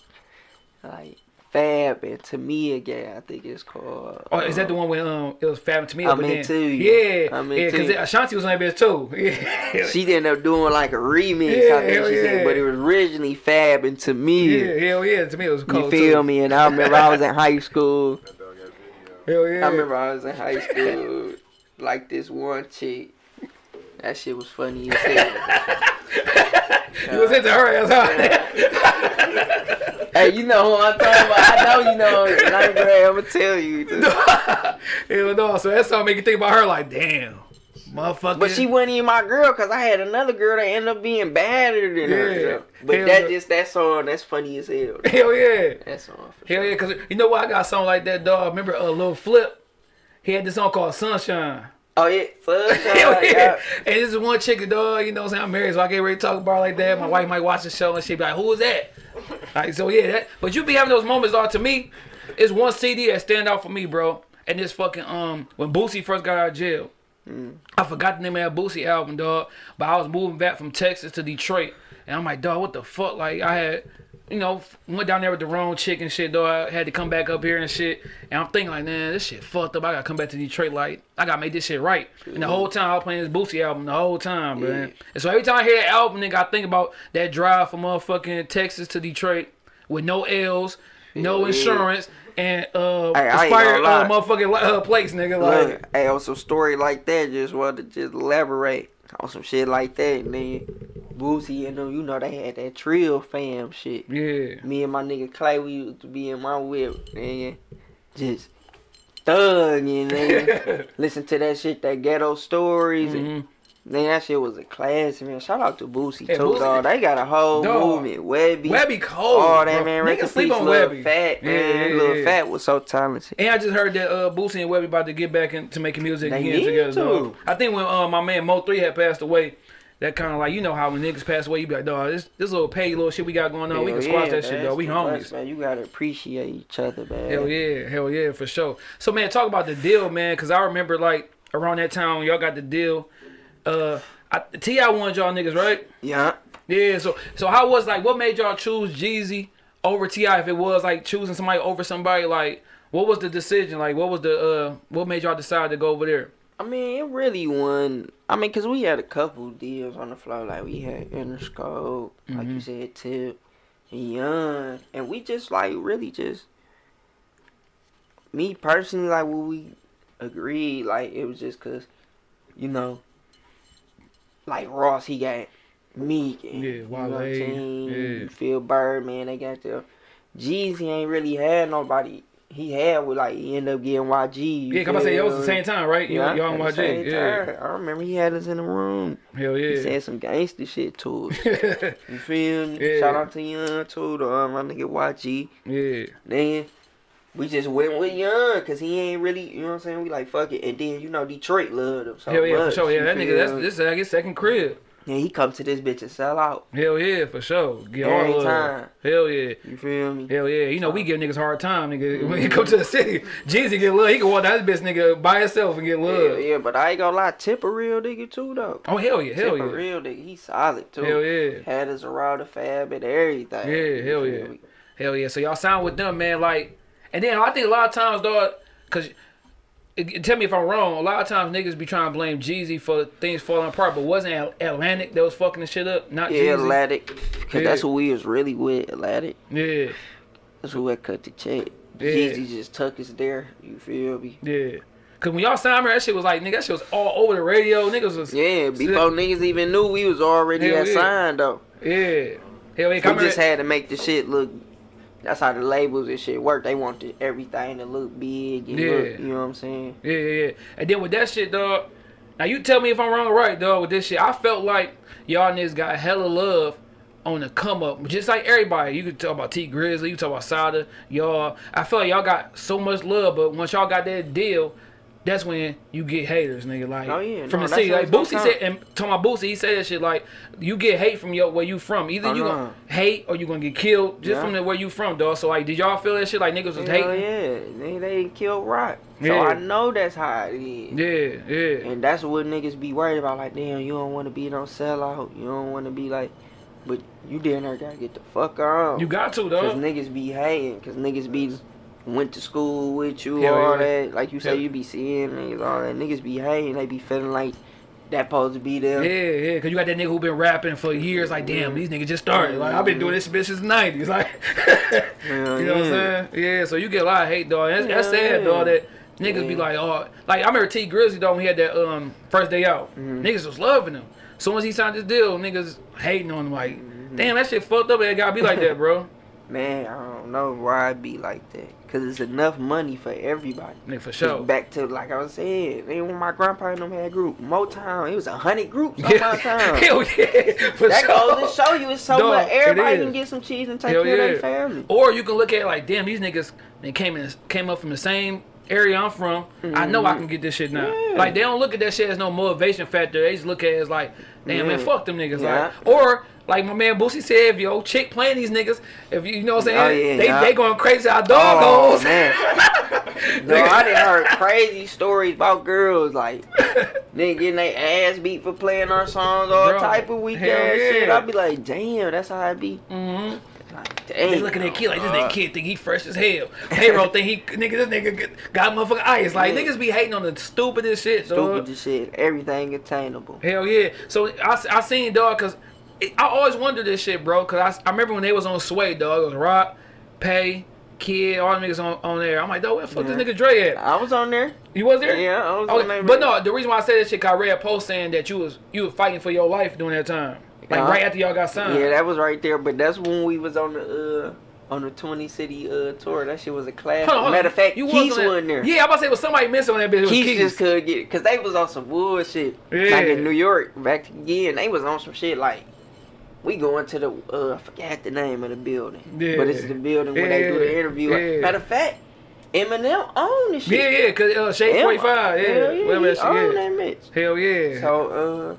like Fab and Tamia again. I think it's called. Oh, is that the one when um it was Fab and Tamia? Again I'm but then, you. Yeah, I'm yeah, because. Ashanti was on that bitch too. *laughs* Yeah, She ended up doing like a remix. Yeah, I think hell she yeah. said, but it was originally Fab and Tamia. yeah, hell yeah. To me, it was cool. You feel too. me? And I remember I was in high *laughs* school. Hell yeah. I remember I was in high school, like this one chick. That shit was funny as hell. *laughs* you was into her ass, huh? hey, you know who I'm talking about? I know you know. Grade, I'ma tell you. *laughs* Hell no. So that song make you think about her like, damn, motherfucker. But she wasn't even my girl, cause I had another girl that ended up being badder than her. Yeah. so. But Hell that yeah. just that song, that's funny as hell. Hell yeah. That song. For Hell sure. yeah. Cause you know what? I got a song like that, dog. Remember a uh, Lil Flip? He had this song called Sunshine. Oh yeah. Hell *laughs* yeah. And this is one chick, dog. You know what I'm saying? I'm married, so I get ready to talk about like that. My wife might watch the show and she be like, "Who is that?" Like so, yeah. That. But you be having those moments, dog. To me, it's one CD that stand out for me, bro. And this fucking um when Boosie first got out of jail. I forgot the name of that Boosie album, dog. But I was moving back from Texas to Detroit, and I'm like, dog, what the fuck? Like I had, you know, went down there with the wrong chick and shit, though. I had to come back up here and shit. And I'm thinking like, man, this shit fucked up. I gotta come back to Detroit. Like I gotta make this shit right. And the whole time I was playing this Boosie album, the whole time, man. Yeah. And so every time I hear that album, nigga, I think about that drive from motherfucking Texas to Detroit with no L's, no Yeah. insurance. And uh, Hey, I ain't expired gonna uh, motherfucking uh, place, nigga. Like, Look, hey, on some story like that, just wanted to just elaborate on some shit like that, and then Boosie and them, you know, they had that Trill fam shit. yeah. Me and my nigga Clay, we used to be in my whip, and just thugging, nigga. *laughs* Listen to that shit, that ghetto stories. and Mhm. Man, that shit was a classic, man. Shout out to Boosie, Hey, too, Boosie- dog. They got a whole Dog. movement. Webbie. Webbie cold. Oh, that bro. man. In sleep peace, on Lil Webbie. Phat, man. Yeah, yeah, Lil. Phat was so talented. And I just heard that uh, Boosie and Webbie about to get back into making music They again together. to. Dog. I think when uh, my man Mo Three had passed away, that kind of like you know how when niggas pass away, you be like, dog, this this little pay little shit we got going on, we can squash that shit, dog. We too much, homies. man. You gotta appreciate each other, man. Hell yeah, hell yeah, for sure. So man, talk about the deal, man, because I remember like around that time when y'all got the deal. Uh, I, T.I. wanted y'all niggas, right? Yeah. Yeah. So so how was like what made y'all choose Jeezy over T.I.? If it was like choosing somebody over somebody, like what was the decision? Like what was the uh what made y'all decide to go over there? I mean, it really won. I mean, cause we had a couple deals on the floor. Like we had Interscope, like you said, Tip, and Young, and we just like really just me personally, like what we agreed, like it was just cause, you know, like Ross, he got Meek, and, Yeah, you know what I'm saying? yeah. Phil Birdman, they got the Jeezy ain't really had nobody. He had with like he ended up getting YG. Yeah, come I say it was the same time, right? Yeah, y'all and at the same YG. Yeah. time. I remember he had us in the room. Hell yeah, He said some gangster shit to us. *laughs* You feel me? Yeah. Shout out to Young too. Um, my nigga YG. Yeah. Then we just went with Young because he ain't really, you know what I'm saying? We like fuck it. And then you know Detroit loved him so Hell yeah, for sure. Yeah, that nigga, that's this is like his second crib. Yeah, he come to this bitch and sell out. Hell yeah, for sure. Get Every all time. Hell yeah. You feel me? Hell yeah. You know, we give niggas hard time, nigga. *laughs* When you come to the city, Jeezy get love. He can walk this bitch nigga by himself and get Yeah, love. yeah, but I ain't gonna lie, Tip a real nigga too though. Oh, hell yeah. Hell Tip a real nigga. He solid too. Hell yeah. Had us around the fab and everything. Yeah, hell yeah. me? Hell yeah. So y'all signed with them, man. Like, and then I think a lot of times, dog, because tell me if I'm wrong. A lot of times niggas be trying to blame Jeezy for things falling apart, but wasn't Atlantic that was fucking the shit up? Not Yeah, Jeezy. Atlantic. Cause Yeah. that's who we was really with, Atlantic. Yeah, That's who had cut the check. Yeah. Jeezy just took us there. You feel me? yeah. Cause when y'all signed me, that shit was like, nigga, that shit was all over the radio. Niggas was, Yeah, before niggas even knew we was already yeah. signed though. yeah. Hell yeah. We I just had to make the shit look. That's how the labels and shit work. They wanted everything to look big Yeah. look, you know what I'm saying? Yeah, yeah, yeah. And then with that shit, dog. Now you tell me if I'm wrong or right, dog. With this shit, I felt like y'all niggas got hella love on the come up, just like everybody. You could talk about Tee Grizzley, you talk about Sada, y'all. I felt like y'all got so much love, but once y'all got that deal, that's when you get haters, nigga. Like Oh, yeah. from No, the city, like Boosie said, and talking about Boosie, he said that shit like you get hate from your where you from. Either Oh, you no. gonna hate or you gonna get killed just Yeah. from the where you from, dog. So like, did y'all feel that shit like niggas was Hell hating? yeah, they, they killed Roc. So Yeah. I know that's how it is. Yeah, yeah. And that's what niggas be worried about. Like, damn, you don't want to be no sellout. You don't want to be like, but you damn near gotta get the fuck out. You got to, though. Cause niggas be hating. Cause niggas be went to school with you, all yeah. that. Like you say, you be seeing niggas, all that. Niggas be hating. They be feeling like that supposed to be them. Yeah, yeah, cause you got that nigga who been rapping for years. Like, damn, these niggas just started. Like, I've been doing this bitch since the nineties. Like, *laughs* you know what I'm saying? Yeah. So you get a lot of hate, dog. That's, that's sad, dog. That niggas be like, oh, like I remember Tee Grizzley though when he had that um first day out. Mm-hmm. Niggas was loving him. Soon as he signed this deal, niggas hating on him. Like, Mm-hmm. damn, that shit fucked up. It gotta be like that, bro. *laughs* Man, I don't know why it be like that. Cause it's enough money for everybody. Nigga, for sure. Back to like I was saying, they when my grandpa and them had group, Motown, it was a hundred groups on my time. *laughs* Hell yeah, for That sure. goes to show you it's so Dog, much. Everybody can get some cheese and take Hell care yeah. of their family. Or you can look at it like, damn, these niggas they came in came up from the same area I'm from. I know I can get this shit now. Mm-hmm. Yeah. Like they don't look at that shit as no motivation factor. They just look at it as like, damn man, fuck them niggas. Yeah. Like or like my man Boosie said, if yo chick playing these niggas, if you, you know what I'm saying, Oh, yeah, they yeah. they going crazy out dog Oh holes. man, *laughs* no, I done heard crazy stories about girls like *laughs* nigga getting their ass beat for playing our songs, all Bro, type of weak hell ass shit. I'd be like, damn, that's how I be. Mm-hmm. Like. They looking at kid like this nigga kid think he fresh as hell. Payroll think he nigga this nigga got motherfucking ice. Like Yeah. niggas be hating on the stupidest shit. dog. Shit. Everything attainable. Hell yeah. So I, I seen dog because I always wonder this shit, bro. Cause I, I remember when they was on Sway, dog. It was Roc, Pay, Kid, all the niggas on, on there. I'm like, dog, where the fuck Yeah. this nigga Dre at? I was on there. You was there? Yeah, I was Okay, on there. But no, the reason why I said this shit, cause I read a post saying that you was you was fighting for your life during that time, like Yeah. right after y'all got signed. Yeah, that was right there. But that's when we was on the uh on the twenty city uh tour. That shit was a class. Hold on, hold. Matter of fact, you Keith was on wasn't there. Yeah, I'm about to say was somebody missing on that bitch. It was Keith Keith. just couldn't get it because they was on some bullshit. Yeah. Like in New York, back again, they was on some shit like we going to the uh I forgot the name of the building. Yeah. But it's the building where they do the interview. Yeah. Matter of fact, Eminem owned the shit. Yeah, yeah, cause uh, Shade Em- 45, yeah, Hell yeah, whatever he that owned that bitch. Hell yeah. So uh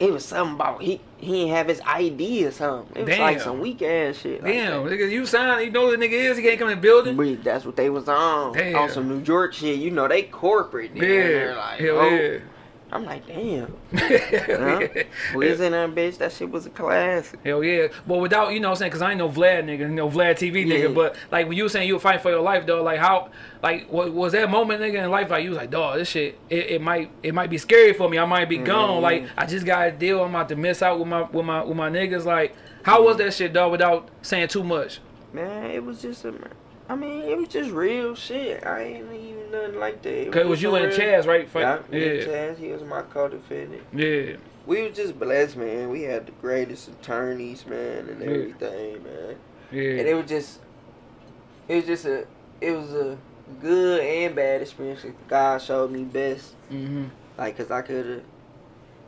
it was something about he he didn't have his ID or something. It was like Damn. some weak ass shit. Like Damn, nigga, you signed. You know who the nigga is. He can't come in the building. But that's what they was on. Damn. On some New York shit. You know, they corporate. Yeah, there, like, hell oh. yeah. I'm like, damn. *laughs* Huh? Wiz in that bitch, that shit was a classic. Hell yeah. But without, you know what I'm saying, because I ain't no Vlad nigga, know, Vlad TV nigga. Yeah. But like when you were saying you were fighting for your life, though, like how, like, what was that moment, nigga, in life? Like you was like, dog, this shit, it, it might, it might be scary for me. I might be gone. Mm-hmm. Like I just got a deal. I'm about to miss out with my, with my, with my niggas. Like, how was mm-hmm. that shit, dog? Without saying too much. Man, it was just a. I mean, it was just real shit. I ain't even nothing like that. Cause it was you and real- Chaz, right? Yeah, yeah, Chaz, he was my co-defendant. yeah. We was just blessed, man. We had the greatest attorneys, man, and Yeah. everything, man. Yeah. And it was just, it was just a, it was a good and bad experience. God showed me best, mm-hmm. like, cause I could have,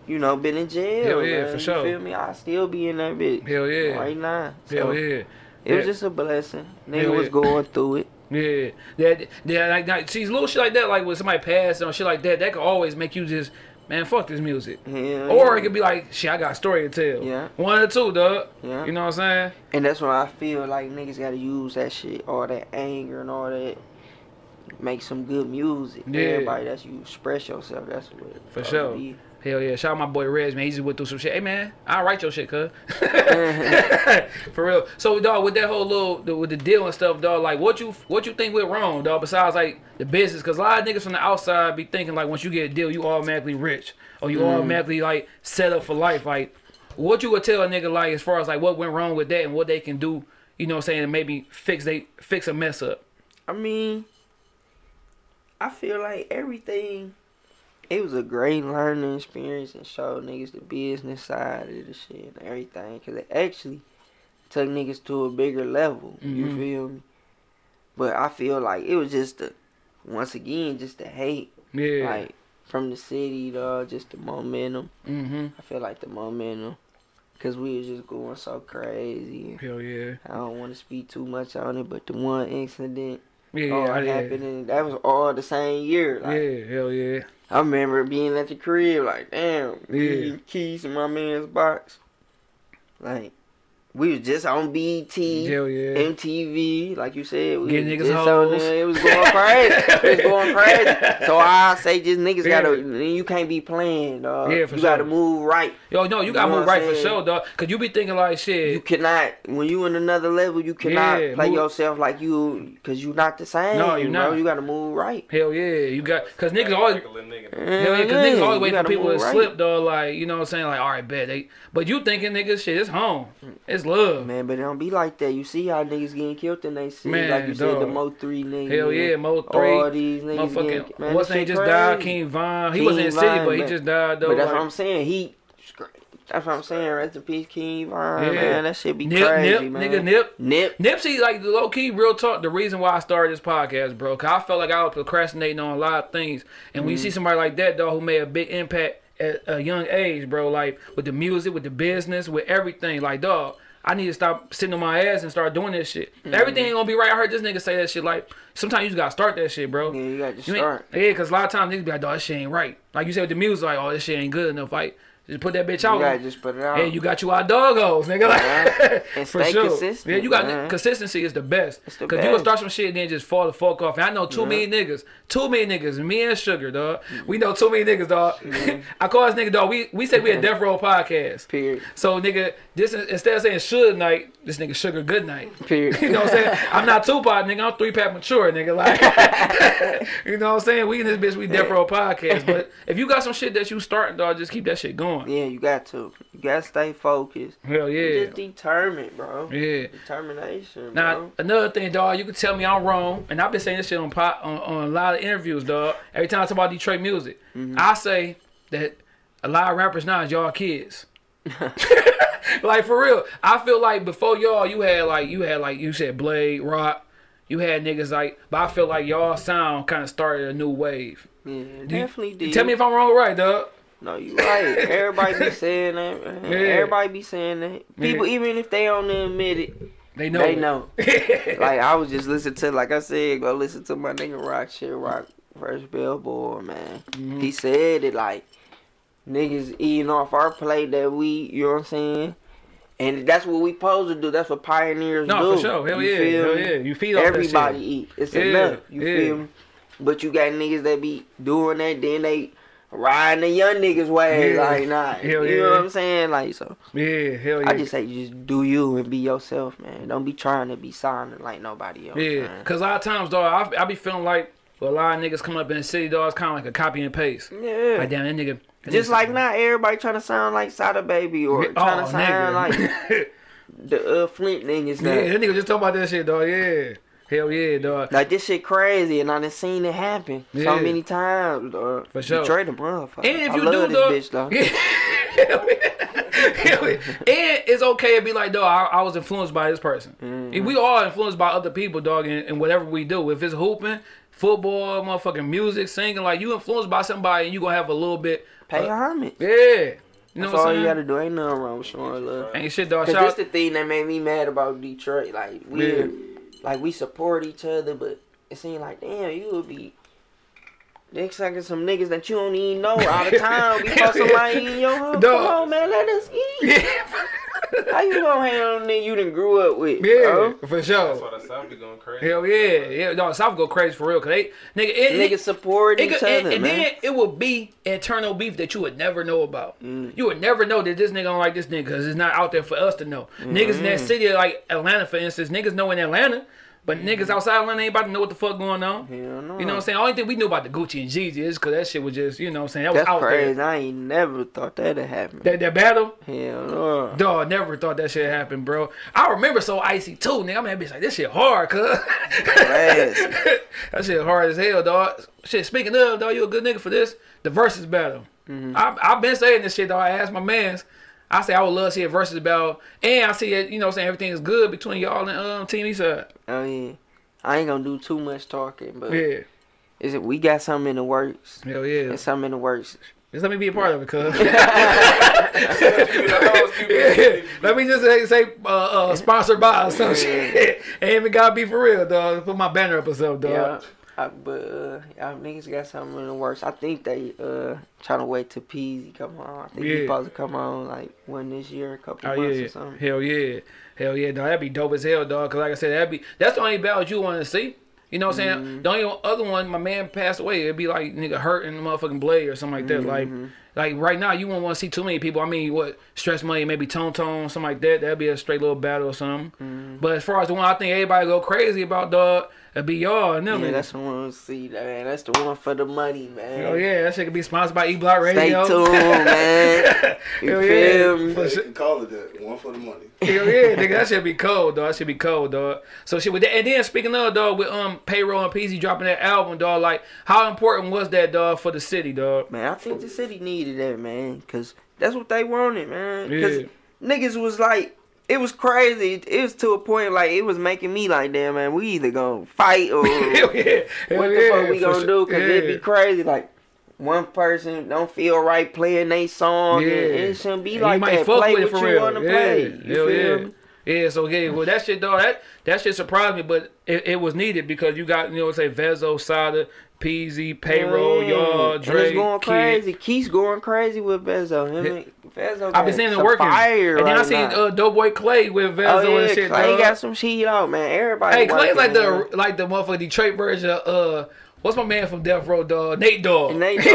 you know, been in jail. Hell yeah, man. for You sure. feel me? I still be in that bitch hell yeah, right now. So hell yeah. It was just a blessing. Nigga Hell was yeah. going through it. Yeah, that, that, like, like, see, little shit like that, like when somebody passed or shit like that, that could always make you just, man, fuck this music. Hell Or yeah. it could be like, shit, I got a story to tell. Yeah. One or two, dog. Yeah. You know what I'm saying? And that's why I feel like niggas gotta use that shit, all that anger and all that. Make some good music. Yeah. Everybody, that's you express yourself. That's what. For sure. be. Hell yeah. Shout out my boy Reg, man. He just went through some shit. Hey, man, I'll write your shit, cuz. *laughs* For real. So, dog, with that whole little, the, with the deal and stuff, dog, like, what you what you think went wrong, dog, besides, like, the business? Because a lot of niggas from the outside be thinking, like, once you get a deal, you automatically rich. Or you mm. automatically, like, set up for life. Like, what you would tell a nigga, like, as far as, like, what went wrong with that and what they can do, you know what I'm saying, to maybe fix they fix a mess up. I mean, I feel like everything. It was a great learning experience and showed niggas the business side of the shit and everything. Cause it actually took niggas to a bigger level. You Mhm. feel me? But I feel like it was just the, once again, just the hate. Yeah. Like from the city, dog, just the momentum. mm-hmm. I feel like the momentum. Cause we was just going so crazy. Hell yeah. I don't want to speak too much on it, but the one incident Yeah, oh, all yeah. happened, and that was all the same year. Like, yeah, hell yeah. I remember being at the crib, like, damn, Yeah. yeah. keys in my man's box. Like, we was just on BET, yeah. MTV, like you said. We Getting was niggas just on hoes. there. It was going crazy. it was *laughs* going crazy. So I say, just niggas Yeah. gotta, you can't be playing, dog. Yeah, for you gotta move right. Yo, no, you gotta move right I'm for saying? sure, dog. Cause you be thinking like shit. You cannot when you in another level. You cannot Yeah, play move- yourself like you because you not the same. No, you bro. not. You got to move right. Hell yeah, you got cause niggas always Like a little nigga. hell yeah, cause niggas always you wait for people to right. slip, dog. Like you know what I'm saying, like all right, bet they. But you thinking niggas shit, it's home, it's love. Man, but it don't be like that. You see how niggas getting killed in they city. Man, like you said, the. Mo three niggas. Hell yeah, Mo 3. All these niggas motherfucking getting, man, what's name just died, crazy. King Von. He King wasn't in the city, but he just died though. But that's like, what I'm saying. He. That's what I'm saying. Rest in peace, King Von. Yeah. Man, that shit be Nip, crazy, Nip, man. nigga, Nip. Nip. Nipsey, like the low key, real talk. The reason why I started this podcast, bro, cause I felt like I was procrastinating on a lot of things. And when you Mm-hmm. see somebody like that, dog, who made a big impact at a young age, bro, like with the music, with the business, with everything, like dog, I need to stop sitting on my ass and start doing this shit. Mm-hmm. Everything ain't gonna be right. I heard this nigga say that shit. Like sometimes you just gotta start that shit, bro. Yeah, you got to You start. yeah, cause a lot of times niggas be like, dog, this shit ain't right. Like you said with the music, like, oh, this shit ain't good enough. Like just put that bitch out. Gotta just put it out. Hey, you got you out doggos, nigga. Like, Yeah. *laughs* And for stay sure. consistent, Yeah, you got consistency is the best. It's the Cause you gonna start some shit and then just fall the fuck off. And I know too many niggas, too many niggas, me and Sugar, dog. Mm-hmm. We know too many niggas, dog. Mm-hmm. *laughs* I call this nigga, dog. We we say we a *laughs* Death Row podcast. Period. So nigga, this is, instead of saying Suge Knight, this nigga Sugar good night. Period. You know what I'm saying? I'm not Tupac, nigga. I'm three pack mature, nigga. Like, you know what I'm saying? We in this bitch, we Death Row podcast. But if you got some shit that you starting, dog, just keep that shit going. Yeah, you got to. You got to stay focused. Hell yeah. Just determined, bro. Yeah. Determination, Now bro. another thing, dog, you can tell me I'm wrong, and I've been saying this shit on pot on, on a lot of interviews, dog. Every time I talk about Detroit music, mm-hmm. I say that a lot of rappers now is y'all kids. *laughs* *laughs* like for real, I feel like before y'all, you had like you had like you said Blade Rock, you had niggas like, but I feel like y'all sound kind of started a new wave. Yeah, You- definitely did. Tell me if I'm wrong or right, dog. No, you right. Everybody be saying that. Man. *laughs* Yeah. Everybody be saying that. People, Yeah. even if they don't admit it, They know. they it. know. *laughs* like I was just listening to, like I said, go listen to my nigga Roc shit, Roc versus Billboard, man. Mm-hmm. He said it like niggas eating off our plate that we, you know what I'm saying? And that's what we supposed to do. That's what pioneers No, do. No, for sure. Hell You yeah. feel Hell me? yeah. You feed off Everybody eat. It's Yeah, enough. You yeah. feel me? But you got niggas that be doing that, then they riding the young niggas way. Yeah. Like, nah. You yeah. know what I'm saying? Like, so Yeah, hell yeah. I just say just do you and be yourself, man. Don't be trying to be silent like nobody else. Yeah, man. cause a lot of times, dog, I, I be feeling like well, a lot of niggas coming up in the city, dog, it's kind of like a copy and paste. Yeah. Like damn, that nigga. that Just like not everybody trying to sound like Sada Baby or Oh, trying to sound nigga. like *laughs* the uh, Flint niggas. yeah, that nigga just talking about that shit, dog. Yeah, hell yeah, dog. Like this shit crazy, and I done seen it happen Yeah. so many times. Dog. For sure. Detroit motherfucker. And if I you do, this dog, bitch, dog. *laughs* Yeah. And it's okay to be like, dog, I, I was influenced by this person. Mm-hmm. We all influenced by other people, dog, and, and whatever we do. If it's hooping, football, motherfucking music, singing, like you influenced by somebody, and you gonna have a little bit. Pay uh, homage. Yeah. You know That's what all I'm you gotta do. Ain't nothing wrong with showing love. Ain't shit, dog. Cause Shout this the thing that made me mad about Detroit. Like we, Yeah. Like we support each other, but it seemed like damn, you would be next second some niggas that you don't even know all the *laughs* time be Hell posting yeah. in your home. Come on, man, let us eat. *laughs* How you gonna hang on nigga you done grew up with? yeah, bro? for That's sure. why the South be going crazy. Hell yeah, yeah. No, South go crazy for real, cause they nigga, it, Niggas support it, each it, other, and, and man. then it would be internal beef that you would never know about. Mm. You would never know that this nigga don't like this nigga, cause it's not out there for us to know. Niggas in that Mm. city, like Atlanta, for instance, niggas know in Atlanta, but niggas outside Atlanta ain't about to know what the fuck going on. Hell no. You know what I'm saying? Only thing we knew about the Gucci and Jeezy is cause that shit was just, you know what I'm saying? That was That's out crazy. there. I ain't never thought that'd happen. That, that battle, Hell no. Dog, never thought that shit happened, bro. I remember so icy too, nigga. I'm that bitch like this shit hard, cuz. *laughs* That shit hard as hell, dog. Shit, speaking of, dog, you a good nigga for this. The versus battle. Mm-hmm. I I've been saying this shit, dog. I asked my mans. I say I would love to see a versus battle, and I see it. You know, I'm saying everything is good between y'all and um Team Eastside. Oh yeah. I ain't gonna do too much talking, but Yeah, is it we got something in the works. hell yeah. It's something in the works. Just let me be a part of it, cuz. Yeah. *laughs* Let me just say, say uh, uh, sponsored by or some shit. *laughs* Ain't even gotta be for real, dog. Put my banner up or something, Yeah. I, but uh, y'all niggas got something in the works. I think they uh trying to wait till Peezy come on. I think Yeah. he supposed to come on like one this year, a couple Oh months yeah, or something. hell yeah, hell yeah, dog. That'd be dope as hell, dog. Cause like I said, that'd be that's the only battle you want to see. You know what I'm Mm-hmm. saying? The only other one, my man passed away. It'd be like nigga hurting the motherfucking blade or something like that. Like, Mm-hmm. like right now, you won't want to see too many people. I mean, what stress money, maybe tone tone, something like that. That'd be a straight little battle or something. Mm-hmm. But as far as the one I think everybody go crazy about, dog, it'd be y'all and them. Yeah, that's the one to see, man. That's the one for the money, man. Oh yeah, that shit could be sponsored by E Block Radio. Stay tuned, *laughs* man. You Hell feel yeah. me? For They can call it that. One for the money. Hell yeah, *laughs* nigga, that should be cold, dog. That should be cold, dog. So shit with that, and then speaking of dog, with um payroll and Peezy dropping that album, dog. Like, how important was that, dog, for the city, dog? Man, I think the city needed that, man, cause that's what they wanted, man. Yeah. Niggas was like, it was crazy. It was to a point like it was making me like, damn, man, we either gonna fight or *laughs* Hell yeah, Hell what the yeah, fuck we gonna sure. do? Cause it'd be crazy. Like one person don't feel right playing they song, Yeah. and it shouldn't be And like you might that. fuck Play with what for you real. wanna yeah. play. You Hell feel yeah. me? Yeah, so yeah, well that shit, dog, that that shit surprised me, but it, it was needed because you got you know say Vezzo, Sada, Peezy, payroll, Yeah. y'all, Drake, it's going Kid. crazy. Keith's going crazy with Vezzo. Him and Vezzo. I've been seeing it working. Fire and then I right seen now. uh, Doughboy Clay with Vezzo Oh yeah, and shit, Clay dog. got some shit out, man. Everybody. Hey, Clay's like man. the like the motherfucking Detroit version of uh what's my man from Death Row dog? Nate Dogg. Nate Dogg. *laughs*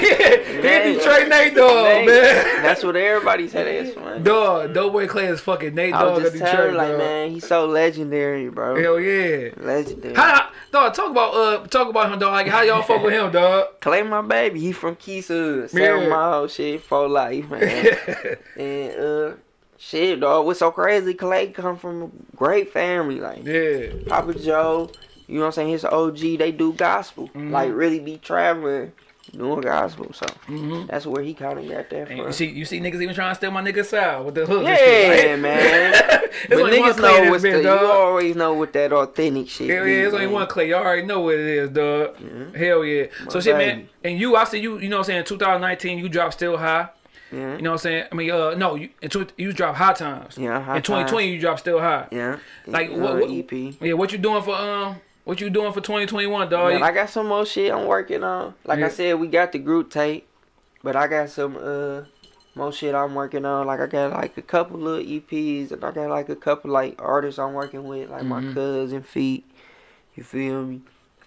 yeah. Detroit Nate Dogg, Nate, man. That's what everybody said. It's man. Dog, Doughboy Clay is fucking Nate was of Detroit, telling, like, dog. man, he's so legendary, bro. Hell yeah. Legendary. How, dog, talk about uh talk about him, dog. Like how y'all fuck with him, dog? *laughs* Clay, my baby, he from Yeah. seven mile shit for life, man. *laughs* and uh, shit, dog, what's so crazy? Clay come from a great family, like yeah. Papa Joe. You know what I'm saying? His OG, they do gospel, Mm-hmm. like really be traveling, doing gospel. So Mhm. that's where he kind of got that And from. you see, you see niggas even trying to steal my nigga style with the hook. and shit, Yeah, right? man. *laughs* But niggas know what's the, bitch, you always know what that authentic shit. Hell yeah, there's only one Clay. You already know what it is, dog. Hell yeah. so My shit, man. And you, I see you. You know what I'm saying? 2019, you dropped still high. Yeah. You know what I'm saying? I mean, uh, no, you in tw- you dropped high times. Yeah, High In 2020, you drop still high. Yeah. Like Uh, what, what? EP. Yeah, what you doing for um? What you doing for 2021, dog? Man, I got some more shit I'm working on. Like Yeah. I said, we got the group tape. But I got some uh more shit I'm working on. Like I got like a couple little EPs and I got like a couple like artists I'm working with, like my Mhm. cousin Feet. You feel me?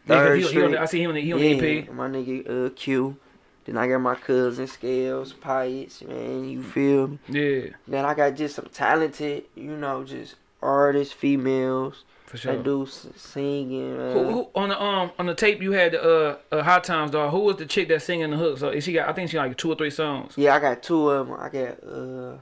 Yeah, Third he, he on, Street. I see him on the, he on the E EP. my nigga uh Q. Then I got my cousin Scales, Pirates, man. You feel me? Yeah, Then I got just some talented, you know, just artists, females for sure. that do singing. Who, who on the um on the tape you had uh, uh Hot Times dog? Who was the chick that singing the hook? So is she got I think she got like two or three songs. Yeah, I got two of them. I got uh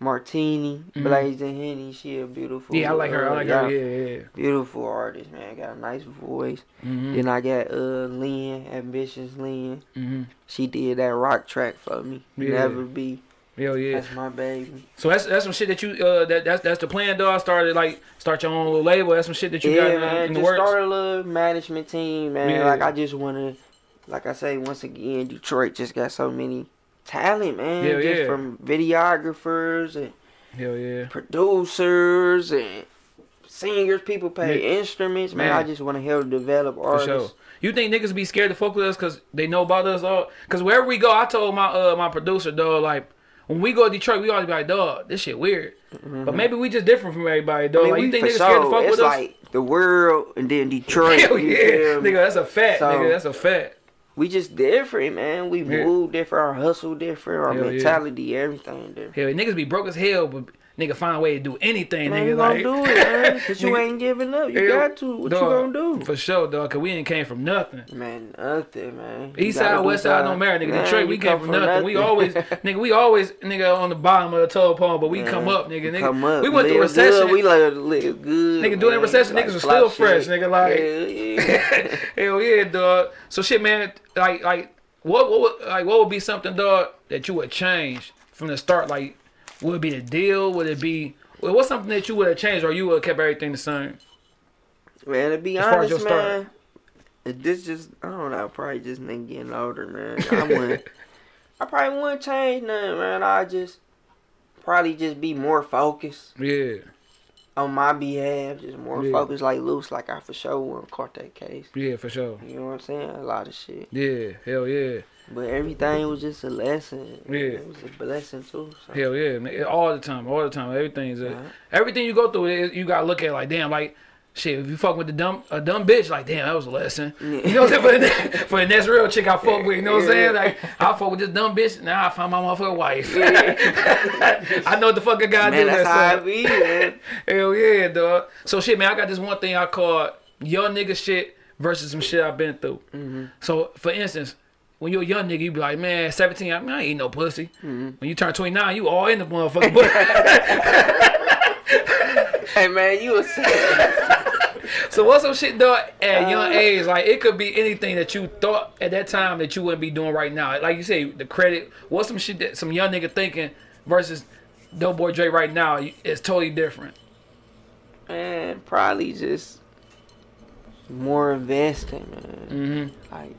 Martini, Mhm. Blazing Henny. She a beautiful. Yeah, I like her. I uh, like her. Yeah, yeah. Beautiful artist, man. Got a nice voice. Mm-hmm. Then I got uh Lynn, ambitious Lynn. Mm-hmm. She did that rock track for me. Yeah. Never be. Hell yeah. That's my baby. So that's that's some shit that you uh that that's that's the plan, dog. Started like start your own little label. That's some shit that you yeah, got in, man. in the just works. start a little management team, man. Yeah. Like I just wanna, like I say once again, Detroit just got so many talent, man. Yeah, just yeah. from videographers and Hell yeah. producers and singers. People play Yeah. instruments, man. Man. I just want to help develop For artists. sure. You think niggas be scared to fuck with us because they know about us all? Because wherever we go, I told my uh my producer, dog, like when we go to Detroit, we always be like, dog, this shit weird. But maybe we just different from everybody, dog. Mm-hmm. I mean, like you think niggas scared to fuck It's with us? like the world and then Detroit. Hell yeah, nigga, that's a fact, So- nigga, that's a fact. We just different, man. We Yeah. move different. Our hustle different. Our Hell yeah. mentality, everything different. Hell, niggas be broke as hell, but nigga find a way to do anything, Man, nigga. you Like, gonna do it, *laughs* man. Cause you Nigga- ain't giving up. You got to. What dog, you gonna do? For sure, dog, because we ain't came from nothing. Man, nothing, man. You East side, west side don't matter, nigga. Man, Detroit, we came come from nothing. We always, *laughs* nigga, we always, nigga, on the bottom of the telephone, but we Man, come up, nigga. nigga. Come up. we went through recession. Good. We live, live good. Nigga, during recession, Like niggas fly still fresh, shit. nigga, like- Hell *laughs* yeah. Hell yeah, dog. So shit, man. Like, like, what, what, like, what would be something, dog, that you would change from the start? Like, would it be a deal? Would it be? Well, what's something that you would have changed, or you would have kept everything the same? Man, to be As honest, your start. man, this just I don't know. Probably just nigga getting older, man. I *laughs* wouldn't. I probably wouldn't change nothing, man. I just probably just be more focused Yeah, on my behalf, just more Yeah. focused, like loose, like I for sure wouldn't caught that case. yeah, for sure. You know what I'm saying? A lot of shit, Yeah, hell yeah, but everything was just a lesson. Yeah. it was a blessing too. So. hell yeah, man. All the time, all the time. Everything's a, everything you go through. You gotta look at it like, damn, like. Shit, if you fuck with the dumb a dumb bitch, like damn, that was a lesson. You know what I'm saying? For the, for the next real chick I fuck with, you know what I'm saying? Like I fuck with this dumb bitch, now I find my motherfucking wife. *laughs* I know what the fuck I gotta Man, do. that's how it be, man. *laughs* Hell yeah, dog. So shit, man, I got this one thing I call young nigga shit versus some shit I've been through. Mm-hmm. So for instance, when you're a young nigga, you be like, man, 17, I, mean, I ain't no pussy. Mm-hmm. When you turn 29, you all in the motherfucker. But *laughs* hey, man, you a *laughs* so what's some shit, dog, at young age? Like it could be anything that you thought at that time that you wouldn't be doing right now. Like you say, the credit. What's some shit that some young nigga thinking versus Doughboy Dre right now? is totally different. Man, probably just more investing, man. Mm-hmm. Like,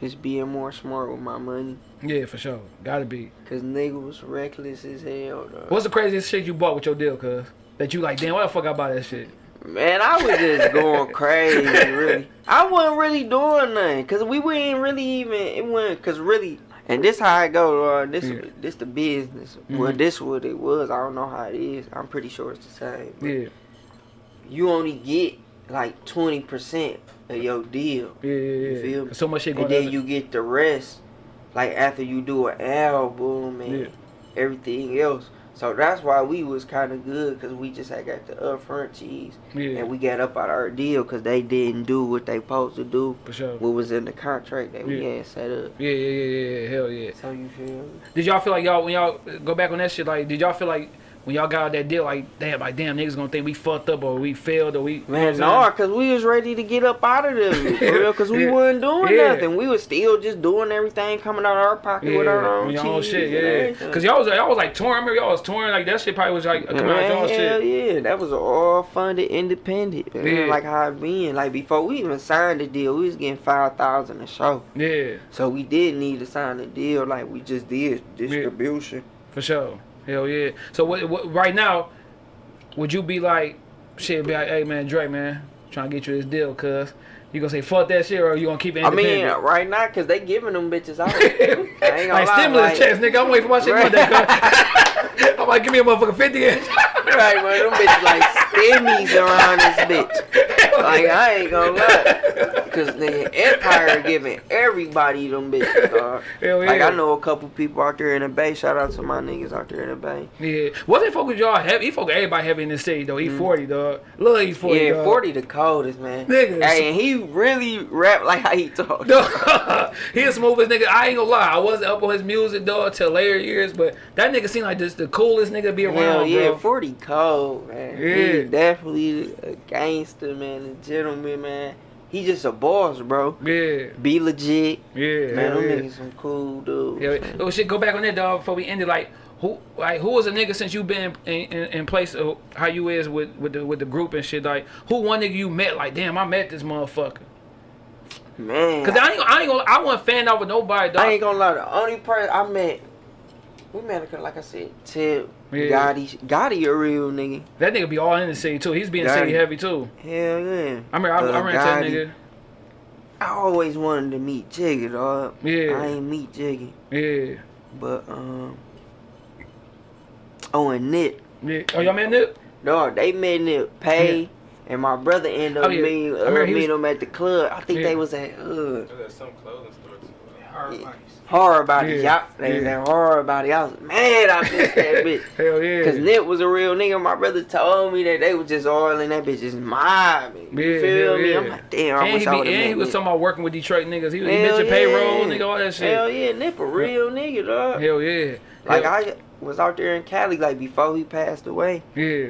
just being more smart with my money. Yeah, for sure. Gotta be. Cause nigga was reckless as hell, though. What's the craziest shit you bought with your deal, cuz? That you like, damn, why the fuck I buy that shit? Man, I was just *laughs* going crazy, really. I wasn't really doing nothing, cause we weren't really even. It wasn't, cause really, and this how I go. Uh, this Yeah. this the business. Well, Mhm. this what it was. I don't know how it is. I'm pretty sure it's the same. Yeah, You only get like twenty percent of your deal. yeah, yeah. yeah. feel me? So much shit going and then you get the rest like after you do an album and Yeah. everything else so that's why we was kind of good because we just had got the upfront cheese yeah, and we got up out of our deal because they didn't do what they supposed to do for sure. what was in the contract that we had set up Yeah, yeah, yeah, yeah, yeah, hell yeah. so you feel? Did y'all feel like y'all when y'all go back on that shit? Like, did y'all feel like when y'all got out that deal, like, damn, like, damn, niggas gonna think we fucked up or we failed or we. you know Man, no, I'm because we was ready to get up out of there, for *laughs* real, because we Yeah. wasn't doing Yeah. nothing. We was still just doing everything coming out of our pocket saying? with our Yeah, own on cheese. your own shit, yeah. Cause y'all was y'all was like touring. I remember y'all was touring. Like that shit probably was like coming out Man, y'all hell shit. yeah, that was all funded independent. Man. Yeah. Like how it been. Like before we even signed the deal, we was getting five thousand a show. Yeah, So we did need to sign the deal. Like we just did distribution. for sure. Hell yeah. So what, what right now? Would you be like, shit? Be like, hey man, Dre, man, trying to get you this deal, cuz. You gonna say fuck that shit, or you gonna keep it I mean, right now, cause they giving them bitches out. *laughs* I ain't gonna like lie, stimulus like- checks, nigga. I'm waiting for my shit Right. Monday. *laughs* I'm like, give me a motherfucking 50 inch. *laughs* right, man. Them bitches like stimmies around this bitch. Like I ain't gonna lie, cause the Empire giving everybody them bitches, dog. Hell Like yeah. I know a couple people out there in the Bay. Shout out to my niggas out there in the Bay. Yeah. Wasn't fuck with y'all heavy? He fuck everybody heavy in the city though. E-40 dog. Love E-40 Mm. yeah, dog. forty the coldest man. Nigga, Hey, and he really rap like how he talk. Dog, *laughs* he the smoothest nigga. I ain't gonna lie. I wasn't up on his music, dog, till later years, but that nigga seemed like just the coolest nigga to be around, Hell yeah, bro. forty cold man. Yeah. He definitely a gangster man, a gentleman man. He just a boss, bro. Yeah, Be legit. yeah, Man, hell them yeah. niggas some cool dudes. Yeah, oh shit, go back on that dog before we end it. Like, who, like, who was a nigga since you been in, in, in place of how you is with with the with the group and shit? Like, who one nigga you met? Like, damn, I met this motherfucker. Man, Cause I ain't, I ain't gonna, I wasn't fan out with nobody, dog. I ain't gonna lie. The only person I met, we met, like I said, Tip, Yeah. Gotti. Gotti a real nigga. that nigga be all in the city too. He's being Got city heavy too. Hell yeah. I mean, I, I Uh, ran into that nigga. I always wanted to meet Jiggy, dog. Yeah. I ain't meet Jiggy. Yeah, but um. Oh, and Nip. yeah. Oh, y'all met Nip? Dog, they met Nip Pay, and my brother ended up Oh, yeah. meeting, I uh, remember he meeting him at the club. I think Yeah. they was at uh, There's at some clothing store too. Hard Yeah. horror body. Yeah. Y'all, they was Yeah. at horror body. I was mad I missed that *laughs* bitch. Hell yeah. Cause Nip was a real nigga. My brother told me that they was just all in that bitch just mobbing. You Yeah, feel hell me? yeah. I'm like, damn, I and wish he, I would have and he was talking about working with Detroit niggas. He, was he mentioned yeah. payroll, nigga, all that shit. Hell yeah, Nip a real nigga, dog. Hell yeah. Like Hell- I was out there in Cali like before he passed away. Yeah.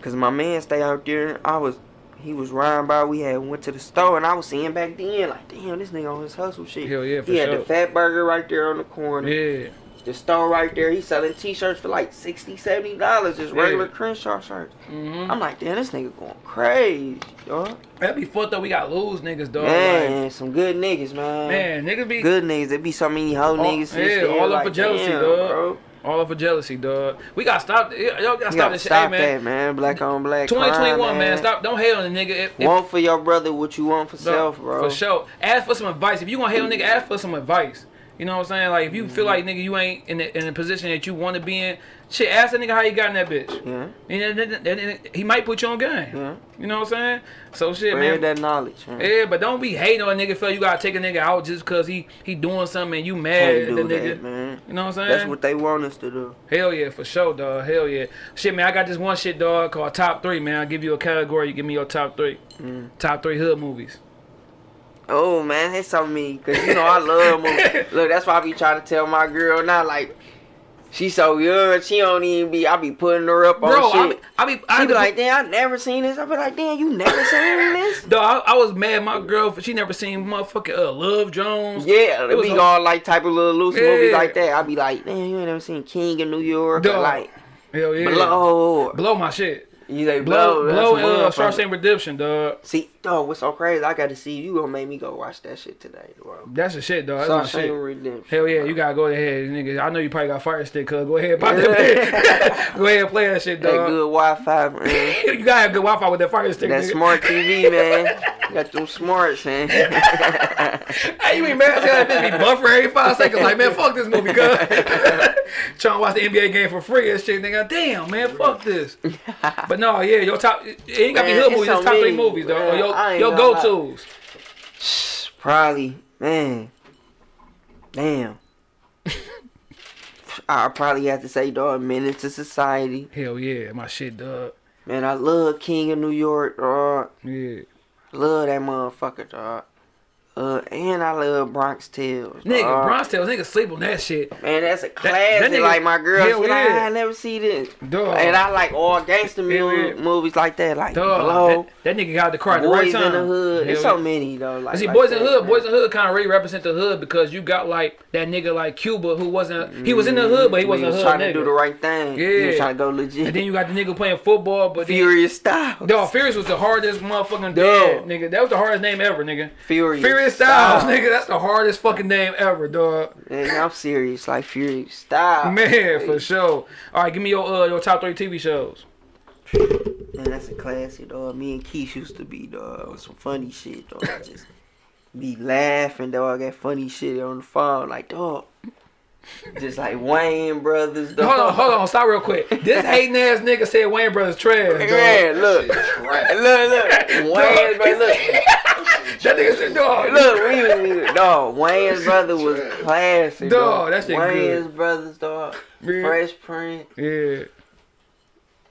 Cause my man stay out there. I was, he was riding by. We had went to the store and I was seeing back then like, damn, this nigga on his hustle shit. Hell yeah, for he had sure. the Fat Burger right there on the corner. Yeah. The store right there. He selling T-shirts for like 60 70 dollars, just Yeah. regular Crenshaw shirts. hmm I'm like, damn, this nigga going crazy, dog. That'd be fucked up. We got lose niggas, dog. Man, some good niggas, man. Man, niggas be Good niggas. There be so many hoe niggas. yeah, all up like, for jealousy, damn, dog. Bro. All up for jealousy, dog. We gotta stop. Y'all gotta stop gotta this shit, stop hey, man. that, man. Black on black. 2021, crime, man. Stop. Don't hate on the nigga. If, if, Want for your brother what you want for no, self, bro. For sure. Ask for some advice. If you gonna hate on a nigga, ask for some advice. You know what I'm saying? Like if you feel like nigga you ain't in the, in a position that you want to be in, shit, ask that nigga how you got in that bitch. Yeah, And then- then- then he might put you on game. yeah. You know what I'm saying? So shit, Spread man. that knowledge. Yeah, but don't be hating on a nigga. Feel you gotta take a nigga out just cause he he doing something and you mad at the nigga. that, man. You know what I'm saying? That's what they want us to do. Hell yeah, for sure, dog. Hell yeah. Shit, man, I got this one shit, dog, called Top 3, man. I'll give you a category. You give me your top three. Mm. Top three hood movies. Oh man, that's on me, cause you know I love movies. *laughs* Look, that's why I be trying to tell my girl now, like. She so young, she don't even be. I be putting her up on Bro, I shit. be, I be, I she be be like, damn, I never seen this. I be like, damn, you never seen this? *laughs* dog, I, I was mad my girl, she never seen motherfucking uh, Love Jones. Yeah, It be a- all like type of little loose Yeah. movies like that. I be like, damn, you ain't never seen King of New York, or like Hell yeah. Blow. Blow my shit. You say Blow, blow, blow, uh. Shawshank Redemption, dog. See, dog, what's so crazy? I got to see you. Gonna make me go watch that shit today, bro. That's the shit, dog. That's my shit. Redemption. Hell yeah, bro. you gotta go ahead, nigga. I know you probably got fire stick, cuz go ahead, pop that *laughs* go ahead and play that shit, that dog. good Wi-Fi, man. *laughs* you gotta have good Wi-Fi with that fire stick, that nigga. smart TV, *laughs* man. Got them smarts, man. Hey, you ain't mad? That bitch be buffer every five seconds? Like, man, fuck this movie, cuz. Trying to watch the NBA game for free and shit, nigga. Damn, man, fuck this. But no, yeah, your top, it ain't gotta be hood movies, it's top three movies, man. Your, your go-tos. Probably, man. Damn. *laughs* I probably have to say, dog, Menace to Society. Hell yeah, my shit, dog. Man, I love King of New York, dog. Yeah. Love that motherfucker, dog. Uh, and I love Bronx Tales. Nigga, dog. Bronx Tales, nigga sleep on that shit. Man, that's a classic. that classic. nigga- like my girl, she like, yeah. I never see this. Dog. And I like all gangster Hell mu- yeah. movies like that, like Dog, Blow, that, that nigga got the car at the right Boys in the Hood. There's so many though. Like, See, like Boys in the Hood, man. Boys in the Hood kind of really represent the hood because you got like that nigga like Cuba who wasn't, he was in the hood, but he wasn't was a hood trying nigga. to do the right thing. Yeah, He was trying to go legit. And then you got the nigga playing football, but Furious Styles. Dog, Furious was the hardest motherfucking Dog. nigga. That was the hardest name ever, nigga. Furious, Furious Styles, nigga. That's the hardest fucking name ever, dog. Man, I'm serious. Like Furious Styles. Man, for sure. All right, give me your uh your top three TV shows. Man, that's a classic, dog. Me and Keith used to be, dog, with some funny shit, dog. I just be laughing, dog. That funny shit on the phone, like, dog. Just like Wayans Brothers, dog. Hold on, hold on, stop real quick. This hating ass nigga said Wayne Brothers trash. dog. Man, look, look, look, Wayans brother, look, That nigga said, dog. look, we was, dog. Wayans brother was classic, Dog, dog. that shit Wayne's good. brothers, dog. Yeah. Fresh Prince. Yeah.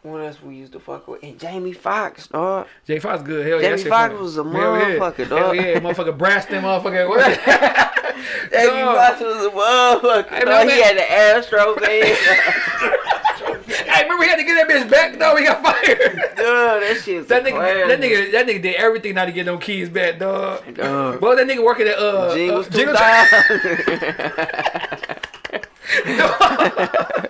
What else we used to fuck with? And Jamie Foxx, dog. Jay Fox good. Hell yeah. Jamie Foxx was a Hell yeah. motherfucker, Hell dog. yeah, motherfucker Braxton, motherfucker. *laughs* What? Jamie Dog. Foxx was a motherfucker. Hey, dog. man, He had the Astro man. *laughs* hey, remember we had to get that bitch back though. We got fired. Dog, that shit. That nigga, that nigga, that nigga did everything not to get no keys back, dog. Dog. Well, that nigga working at uh, Jingles uh, Jingles. *laughs* 2000. that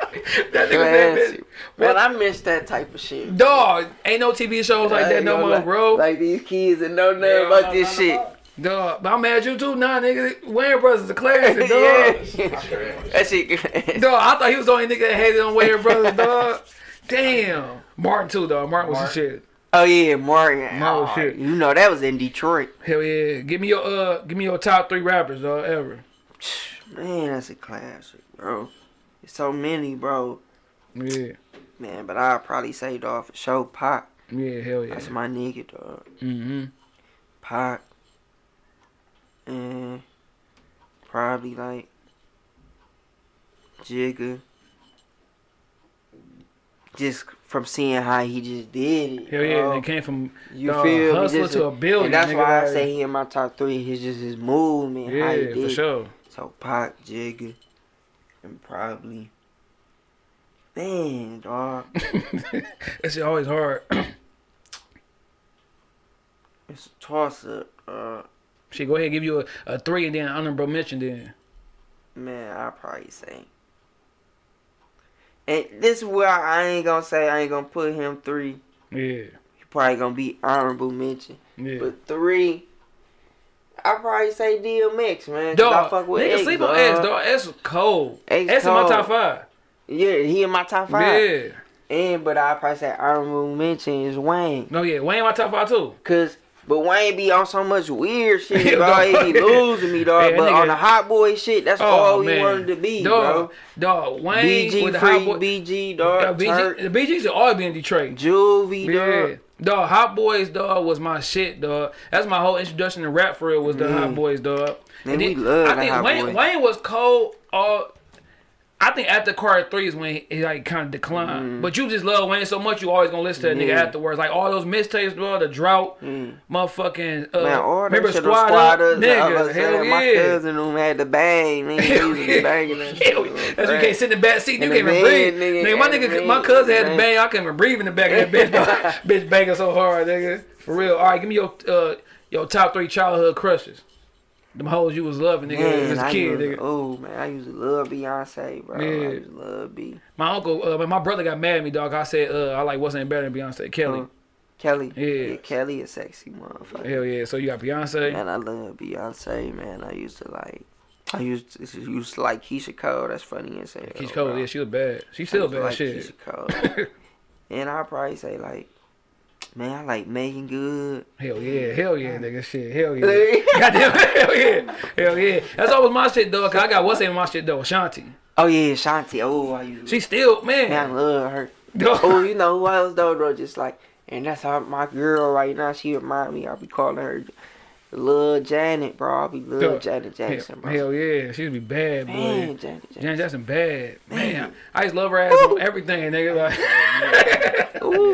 nigga that bitch. Classic. Man, I miss that type of shit. Dog, ain't no TV shows like that no more, lie. bro. Like these kids that know nothing Yeah, about no, this no, shit. Dog, but I'm mad at you too, nah, nigga. Wayans Brothers is a classic, *laughs* dog. yeah. that shit. Dog, I thought he was the only nigga that hated on Wayans Brothers, dog. Damn. Martin too, dog. Martin was the shit. Oh yeah, Martin. No Oh, shit. You know that was in Detroit. Hell yeah. Give me your uh, give me your top three rappers, dog, ever. Man, that's a classic, bro. There's so many, bro. Yeah, Man, but I'd probably saved off for sure, Pop. yeah, hell yeah. That's my nigga, dog. Mm-hmm. Pop. And probably like Jigga. Just from seeing how he just did it. Hell yeah. bro. They came from You dog, feel hustler Just to a billion. And that's nigga, why I say he in my top three. He's just his movement, how he Yeah, did. for sure. So Pac, Jigga, and probably man, dog. shit *laughs* always hard. *clears throat* It's a toss up. Uh, Shit, go ahead, give you a, a three and then honorable mention then. man, I probably say. And this is where I ain't gonna say I ain't gonna put him three. Yeah, He probably gonna be honorable mention. yeah. But three, I probably say DMX, man. 'cause I Dog, fuck with nigga X, sleep on dog. X, dog. X was cold. X X in my top five. Yeah, he in my top five. Yeah. And but I probably say honorable mention is Wayne. No, yeah. Wayne my top five too. Cause but Wayne be on so much weird *laughs* shit, Yeah, dog. He be losing me, dog. Yeah, that but on the hot boy shit, that's Oh, all man. he wanted to be, Dog, bro. dog. Wayne BG with the free, hot boy. BG, Yeah, dog. BG, Turk, the BGs will always be in Detroit. Juvie, Yeah. dog. Dog, Hot Boys, dog, was my shit, dog. That's my whole introduction to rap for real was the Hot mm. Boys, dog. Man, we love I think Hot Wayne, Boys. Wayne was cold all I think after Carter three is when he, like kind of declined. But you just love Wayne so much, you always gonna listen to that nigga Mm. Yeah. afterwards. Like all those mixtapes, bro, the drought, motherfucking. Uh, Man, all remember Squad? Up, nigga, hell My cousin who had the bang, nigga, he was *laughs* banging that Hell. That's you can't sit in the back seat. You can't even breathe. nigga, Nigga, my nigga, my cousin had the bang. I couldn't even breathe in the back of that bitch. *laughs* bitch banging so hard, nigga. For real. All right, give me your uh, your top three childhood crushes. Them hoes you was loving, nigga, Man, as a I kid, used, nigga. oh man, I used to love Beyonce, bro. Yeah. I used to love B. My uncle, uh, my brother got mad at me, dog. I said, uh, I like wasn't better than Beyonce. Kelly. Uh, Kelly. Yeah. Kelly is sexy motherfucker. Hell yeah. So you got Beyonce. Man, I love Beyonce, man. I used to like I used to, used to like Keyshia Cole. That's funny and say. Keyshia Cole, yeah, she was bad. She still bad like shit. Keyshia Cole. *laughs* and I'd probably say like, man, I like Meagan Good. Hell yeah, hell yeah, nigga, shit, hell yeah. *laughs* Goddamn, *laughs* hell yeah, hell yeah. That's always my shit, though. Cause I got what's in my shit though, Shanti. Oh yeah, Shanti. Oh, I used. She still, man, I love her. *laughs* Oh, you know who else though, bro? Just like, and that's how my girl right now. She remind me. I'll be calling her. Lil Janet, bro. I'll be Lil Dog. Janet Jackson, hell, bro. hell yeah, she would be bad, boy. Man, Janet Jackson. Janet Jackson bad, man. I just love her ass on everything, nigga. Like,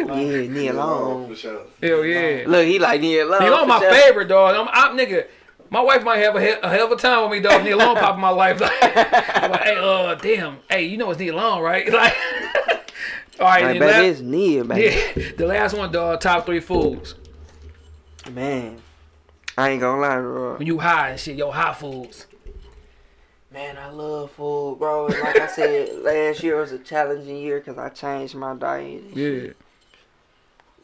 Ooh, yeah, Nia Long. For sure. hell yeah. Look, he like Nia Long. Nia Long my sure. favorite dog. I'm, I'm nigga. My wife might have a, he- a hell of a time with me, dog. Nia Long pop in my life. Like, *laughs* like, hey, uh, damn. Hey, you know it's Nia Long, right? *laughs* Like, *laughs* all right. Like, then baby, la- it's Nia, man. yeah, the last one, dog. Top three foods. Man, I ain't gonna lie, bro. When you high and shit, yo, hot foods. Man, I love food, bro. Like I said, last year was a challenging year because I changed my diet. and shit.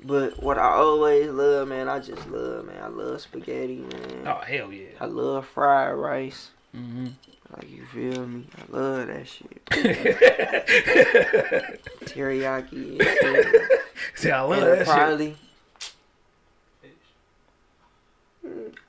But what I always love, man, I just love, man. I love spaghetti, man. Oh hell yeah. I love fried rice. Mm-hmm. Like you feel me? I love that shit. *laughs* Teriyaki. and shit. *laughs* See, I love And that shit. probably. Mm,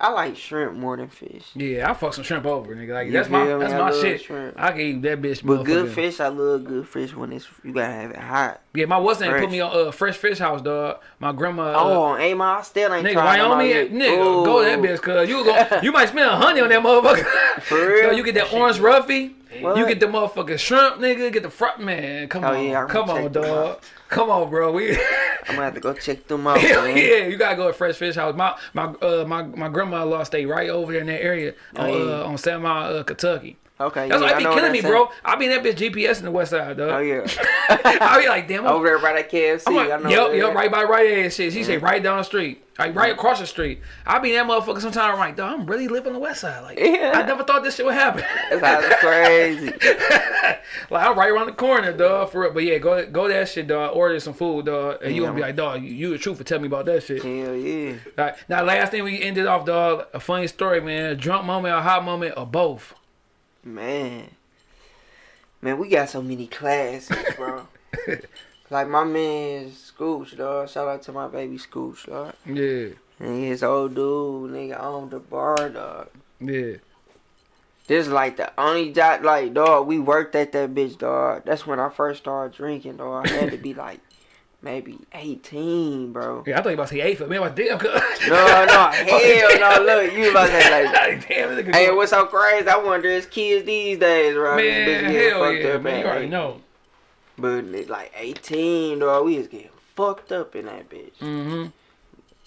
I like shrimp more than fish. Yeah, I fuck some shrimp over, nigga. Like You that's my that's I my love shit. shrimp. I can eat that bitch. But good fish, I love good fish when it's you gotta have it hot. Yeah, my what's name put me on uh, fresh fish house, dog. My grandma. Uh, oh, ain't my I still ain't Nigga, tried them Wyoming, out yet. nigga, go that bitch, cause you go, you might spend a honey on that motherfucker. *laughs* For real? So you get that orange roughy, What? you get the motherfucking shrimp, nigga, get the front man. Come Oh, on, yeah, come on, check them dog. Come on, bro. We I'm gonna have to go check them *laughs* out, Hell man. yeah, you gotta go to Fresh Fish House. My my uh my my grandma-in-law stay right over there in that area on Oh, yeah. uh, on Mile, uh, Kentucky. Okay, That's yeah, why I be killing me, bro. I be in that bitch GPS in the West Side, dog. Oh yeah, *laughs* I be like, damn, I'm over there by that KFC. I'm I know. yep, yep, right by right ass shit. She say mm-hmm. right down the street, like right mm-hmm. across the street. I be in that motherfucker sometimes. I'm like, dog, I'm really living on the west side. Like, Yeah. I never thought this shit would happen. That's crazy. *laughs* like, I'm right around the corner, dog, for real. But yeah, go go that shit, dog. Order some food, dog, and you gonna be like, dog, you, you the truth for tell me about that shit. Hell yeah. Like, now, last thing we ended off, dog, a funny story, man. A drunk moment, a hot moment, or both. Man. Man, we got so many classes, bro. *laughs* like my man's Scooch, dog. Shout out to my baby Scooch, dog. Yeah, And his old dude, nigga, owned the bar, dog. yeah. This is like the only job, like, dog, we worked at that bitch, dog. That's when I first started drinking, dog. I had to be like maybe 18, bro. Yeah, I thought you about to say eight for me. I was like, damn, cuz. No, no, *laughs* hell no. Look, you about to say, like, *laughs* damn, hey, what's so crazy? I wonder if kids these days, bro. Man, hell yeah, up man. at You already know. But it's like 18, dog, we was getting fucked up in that bitch. Mm-hmm.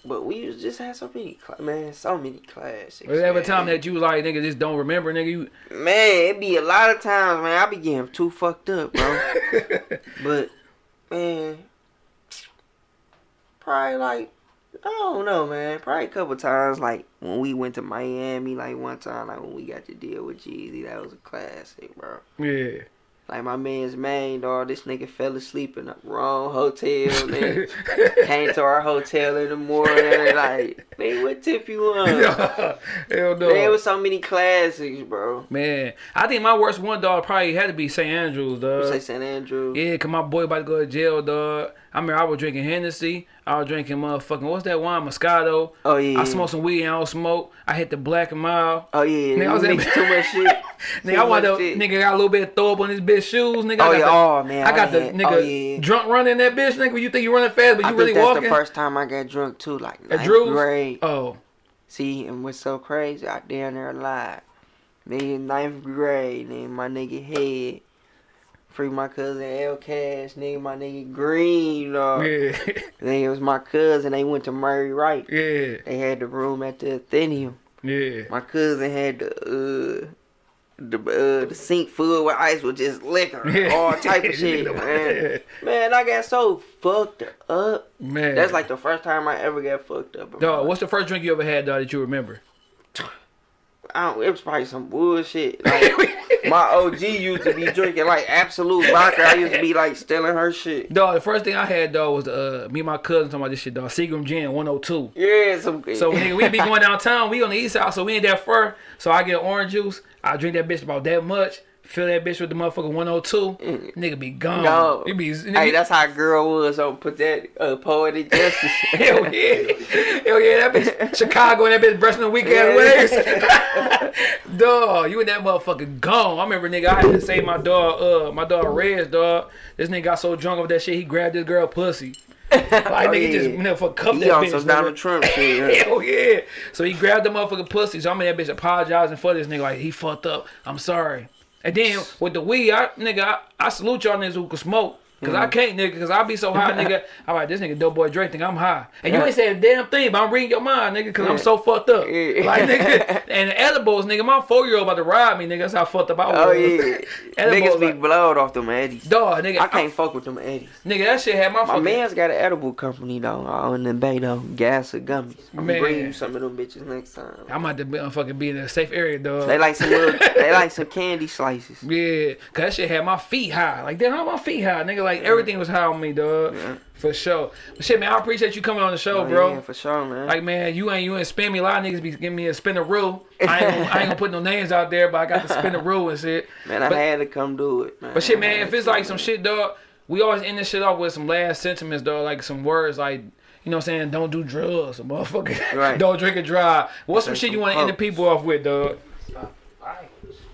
But we was just had so many, cla- man, so many classics. Was there ever time that you was like, nigga, just don't remember, nigga? You Man, it be a lot of times, man. I be getting too fucked up, bro. *laughs* but man, probably like I don't know, man. Probably a couple times, like when we went to Miami, like one time, like when we got to deal with Jeezy, that was a classic, bro. yeah. Like my man's main dog, this nigga fell asleep in the wrong hotel, nigga. *laughs* Came to our hotel in the morning, like, nigga, what tip you on? *laughs* Hell no. There was so many classics, bro. Man, I think my worst one, dog, probably had to be St. Andrews, You say. St. Andrew. Yeah, cause my boy about to go to jail, dog. I remember I was drinking Hennessy. I was drinking motherfucking what's that wine? Moscato. Oh yeah. I smoked some weed and I don't smoke. I hit the black and mild. Oh yeah. Nigga, I you was in- too much *laughs* shit. Nigga, I want to shit. nigga got a little bit of throw up on his bitch shoes, nigga. Oh I yeah. got Oh man. I got the had- nigga Oh, yeah. drunk running that bitch, nigga. You think you running fast, but I you think that's walking. the first time I got drunk too, like At ninth Drew's? grade. Oh, See, and what's so crazy, I down there alive. Nigga, ninth grade, nigga, my nigga head. Free my cousin L Cash, nigga, my nigga Green, dog. yeah, *laughs* Nigga, it was my cousin. They went to Murray Wright. yeah, They had the room at the Athenaeum. yeah. My cousin had the uh the uh the sink full with ice with just liquor, Yeah. all type of *laughs* shit, man. Man, I got so fucked up. Man, That's like the first time I ever got fucked up. Dog, what's the first drink you ever had, dog, that you remember? I don't, it was probably some bullshit. Like, *laughs* my OG used to be drinking like Absolut vodka. I used to be like stealing her shit. Dog, the first thing I had, though was uh, me and my cousin talking about this shit, dog. Seagram Gin 102. Yeah, some. So nigga, we be going downtown. We on the east side, so we ain't that far. So I get orange juice. I drink that bitch about that much. Fill that bitch with the motherfucking 102. Nigga be gone. No. You be, nigga, Hey, that's how a girl was. So put that uh, poetic justice. *laughs* Hell yeah. Hell yeah, that bitch *laughs* Chicago and that bitch brushing the weak ass ways. *laughs* dog, you and that motherfucker gone. I remember nigga, I had to save my dog, uh, my dog Rez, dog. This nigga got so drunk off that shit, he grabbed this girl pussy. Like Oh, nigga yeah. just motherfucker cuffed He that on bitch. some. Donald Trump shit. Hell yeah. So he grabbed the motherfucking pussy. So I'm in that bitch apologizing for this nigga. Like, he fucked up. I'm sorry. And then with the weed, I, nigga, I, I salute y'all niggas who can smoke. Cause I can't, nigga. Cause I be so high, nigga. *laughs* All right, this nigga Doughboy Drake think I'm high, and you ain't saying a damn thing, but I'm reading your mind, nigga. Cause I'm so fucked up, like nigga. *laughs* And the edibles, nigga. My four year old about to ride me, nigga. That's how fucked up I was. Oh yeah, *laughs* Edibles, niggas be like- blowed off them eddies. Dog, nigga. I can't fuck with them eddies. nigga, that shit had my, My man's got an edible company though, uh, in the bay though, gas or gummies. I'm gonna bring you some of them bitches next time. I'm about to be, uh, fucking be in a safe area, dog. They like some little, they like some candy slices. Yeah, cause that shit had my feet high. Like, damn, how my feet high, nigga? Like everything was high on me, dog. For sure. But shit, man, I appreciate you coming on the show, Oh, bro. Yeah, for sure, man. Like man, you ain't you ain't spin me. A lot of niggas be giving me a spin a rule. I ain't, gonna, I ain't gonna put no names out there, but I got the spin a rule and shit. *laughs* man, I but- had to come do it, man. But shit, man, if it's like some shit, dog, we always end this shit off with some last sentiments, dog, like some words like. You know what I'm saying? Don't do drugs, *laughs* motherfucker. Right. Don't drink and drive. What's some shit you want to end the people off with, dog?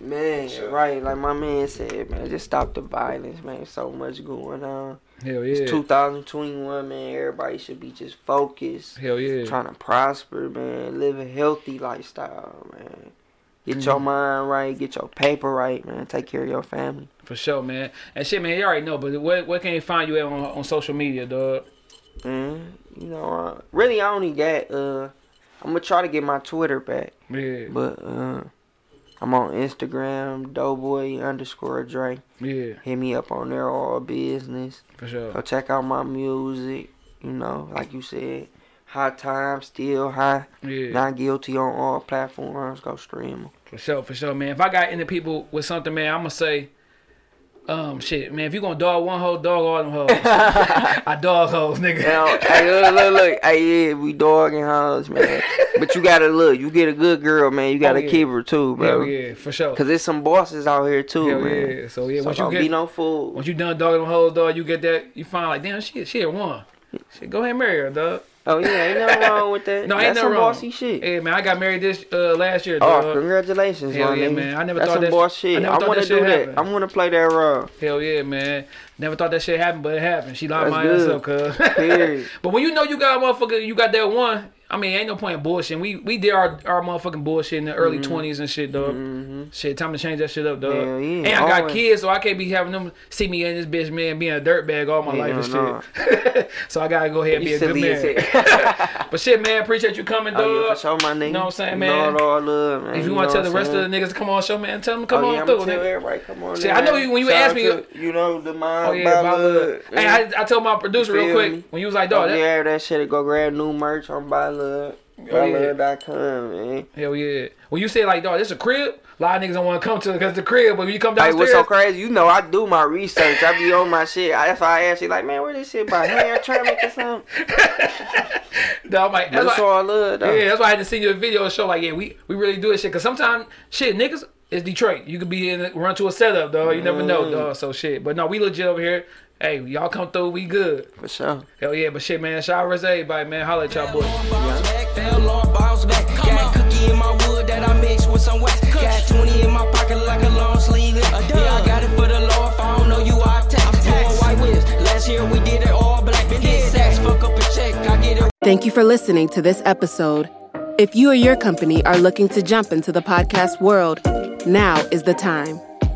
Man, right, like my man said, man, just stop the violence, man. So much going on. Hell yeah. It's 2021, man. Everybody should be just focused, Hell yeah. trying to prosper, man. Live a healthy lifestyle, man. Get your Mm-hmm. mind right, get your paper right, man. Take care of your family. For sure, man. And shit, man, you already know, but where, where can they find you at on, on social media, dog? Mm, you know, uh, really, I only got. Uh, I'm gonna try to get my Twitter back, Yeah. but uh, I'm on Instagram, Doughboy underscore Dre. Yeah, Hit me up on there, all business. for sure. Go check out my music. You know, like you said, high time, still high. Yeah. Not guilty on all platforms. Go stream them. For sure, for sure, man. If I got any people with something, man, I'm gonna say, um, shit, man. If you gonna dog one hoe, dog all them hoes. *laughs* I dog hoes, nigga. Now, hey, look, look, look. Hey, yeah, we dogging hoes, man. But you gotta look. You get a good girl, man. You gotta Oh, yeah. keep her too, bro. Hell yeah, for sure. Cause there's some bosses out here too, Hell man. yeah. So yeah, So once you get be no fool. once you done dogging them hoes, dog, you get that, you find like, damn, shit, she a one. Shit, go ahead and marry her, dog. Oh yeah, ain't nothing *laughs* wrong with that. No, That's ain't some nothing wrong. bossy shit. Hey, man, I got married this uh, last year, Oh, dog. congratulations, Hell yeah, nigga. man. I never That's thought some that- boss I shit. never I, thought that to do shit that. happened. I'm gonna play that role. Hell yeah, man. Never thought that shit happened, but it happened. She locked That's my ass good. up, cuz. *laughs* Period. but when you know you got a motherfucker, you got that one. I mean, ain't no point in bullshit. We we did our, our motherfucking bullshit in the early 20s and shit, dog. Shit, time to change that shit up, dog. Mm-hmm. Yeah, and I got always. kids, so I can't be having them see me in this bitch, man, being a dirtbag all my life and Hell shit. *laughs* so I gotta go ahead and be a good man. *laughs* but shit, man, appreciate you coming, dog. Oh, yeah, for sure, my nigga. You know what I'm saying, man? love, man. If you want to tell the rest I'm of the niggas to come on show, man, tell them to come oh, on yeah, through, nigga. everybody, come on. Shit. I know you- when you asked me- you know, the mind Oh yeah, by by love. love. Hey, I, I told my producer real quick when you was like, Oh, dog, that, yeah, that shit. Go grab new merch on by love. Oh, yeah. Bylove.com, man. hell yeah. When you say like, dog, this a crib, a lot of niggas don't want to come to it because it's a crib, but when you come Hey, downstairs, what's so crazy? You know, I do my research. I be on my shit. I, that's why I ask you, like, man, where this shit by hand to make it something? *laughs* dog, I'm like, But that's why, all I love, though. yeah, that's why I had to see your video show. Like, yeah, we we really do this shit. Cause sometimes shit, niggas. It's Detroit. You could be in run to a setup, dog. You never Mm. know, dog. So shit. But no, we legit over here. Hey, y'all come through. We good. For sure. Hell yeah. But shit, man. Shout out to everybody, man. Holla at y'all boys. Bounce fell off, bounce back. Got cookie in my wood that I mix with some wax. Got 20 in my pocket like a long sleeve. Yeah, I got it for the law. If I don't know you, I tax. Doing white whips. Last year we did it all black. Hit sacks, fuck up a check. I get it. Thank you for listening to this episode. If you or your company are looking to jump into the podcast world, now is the time.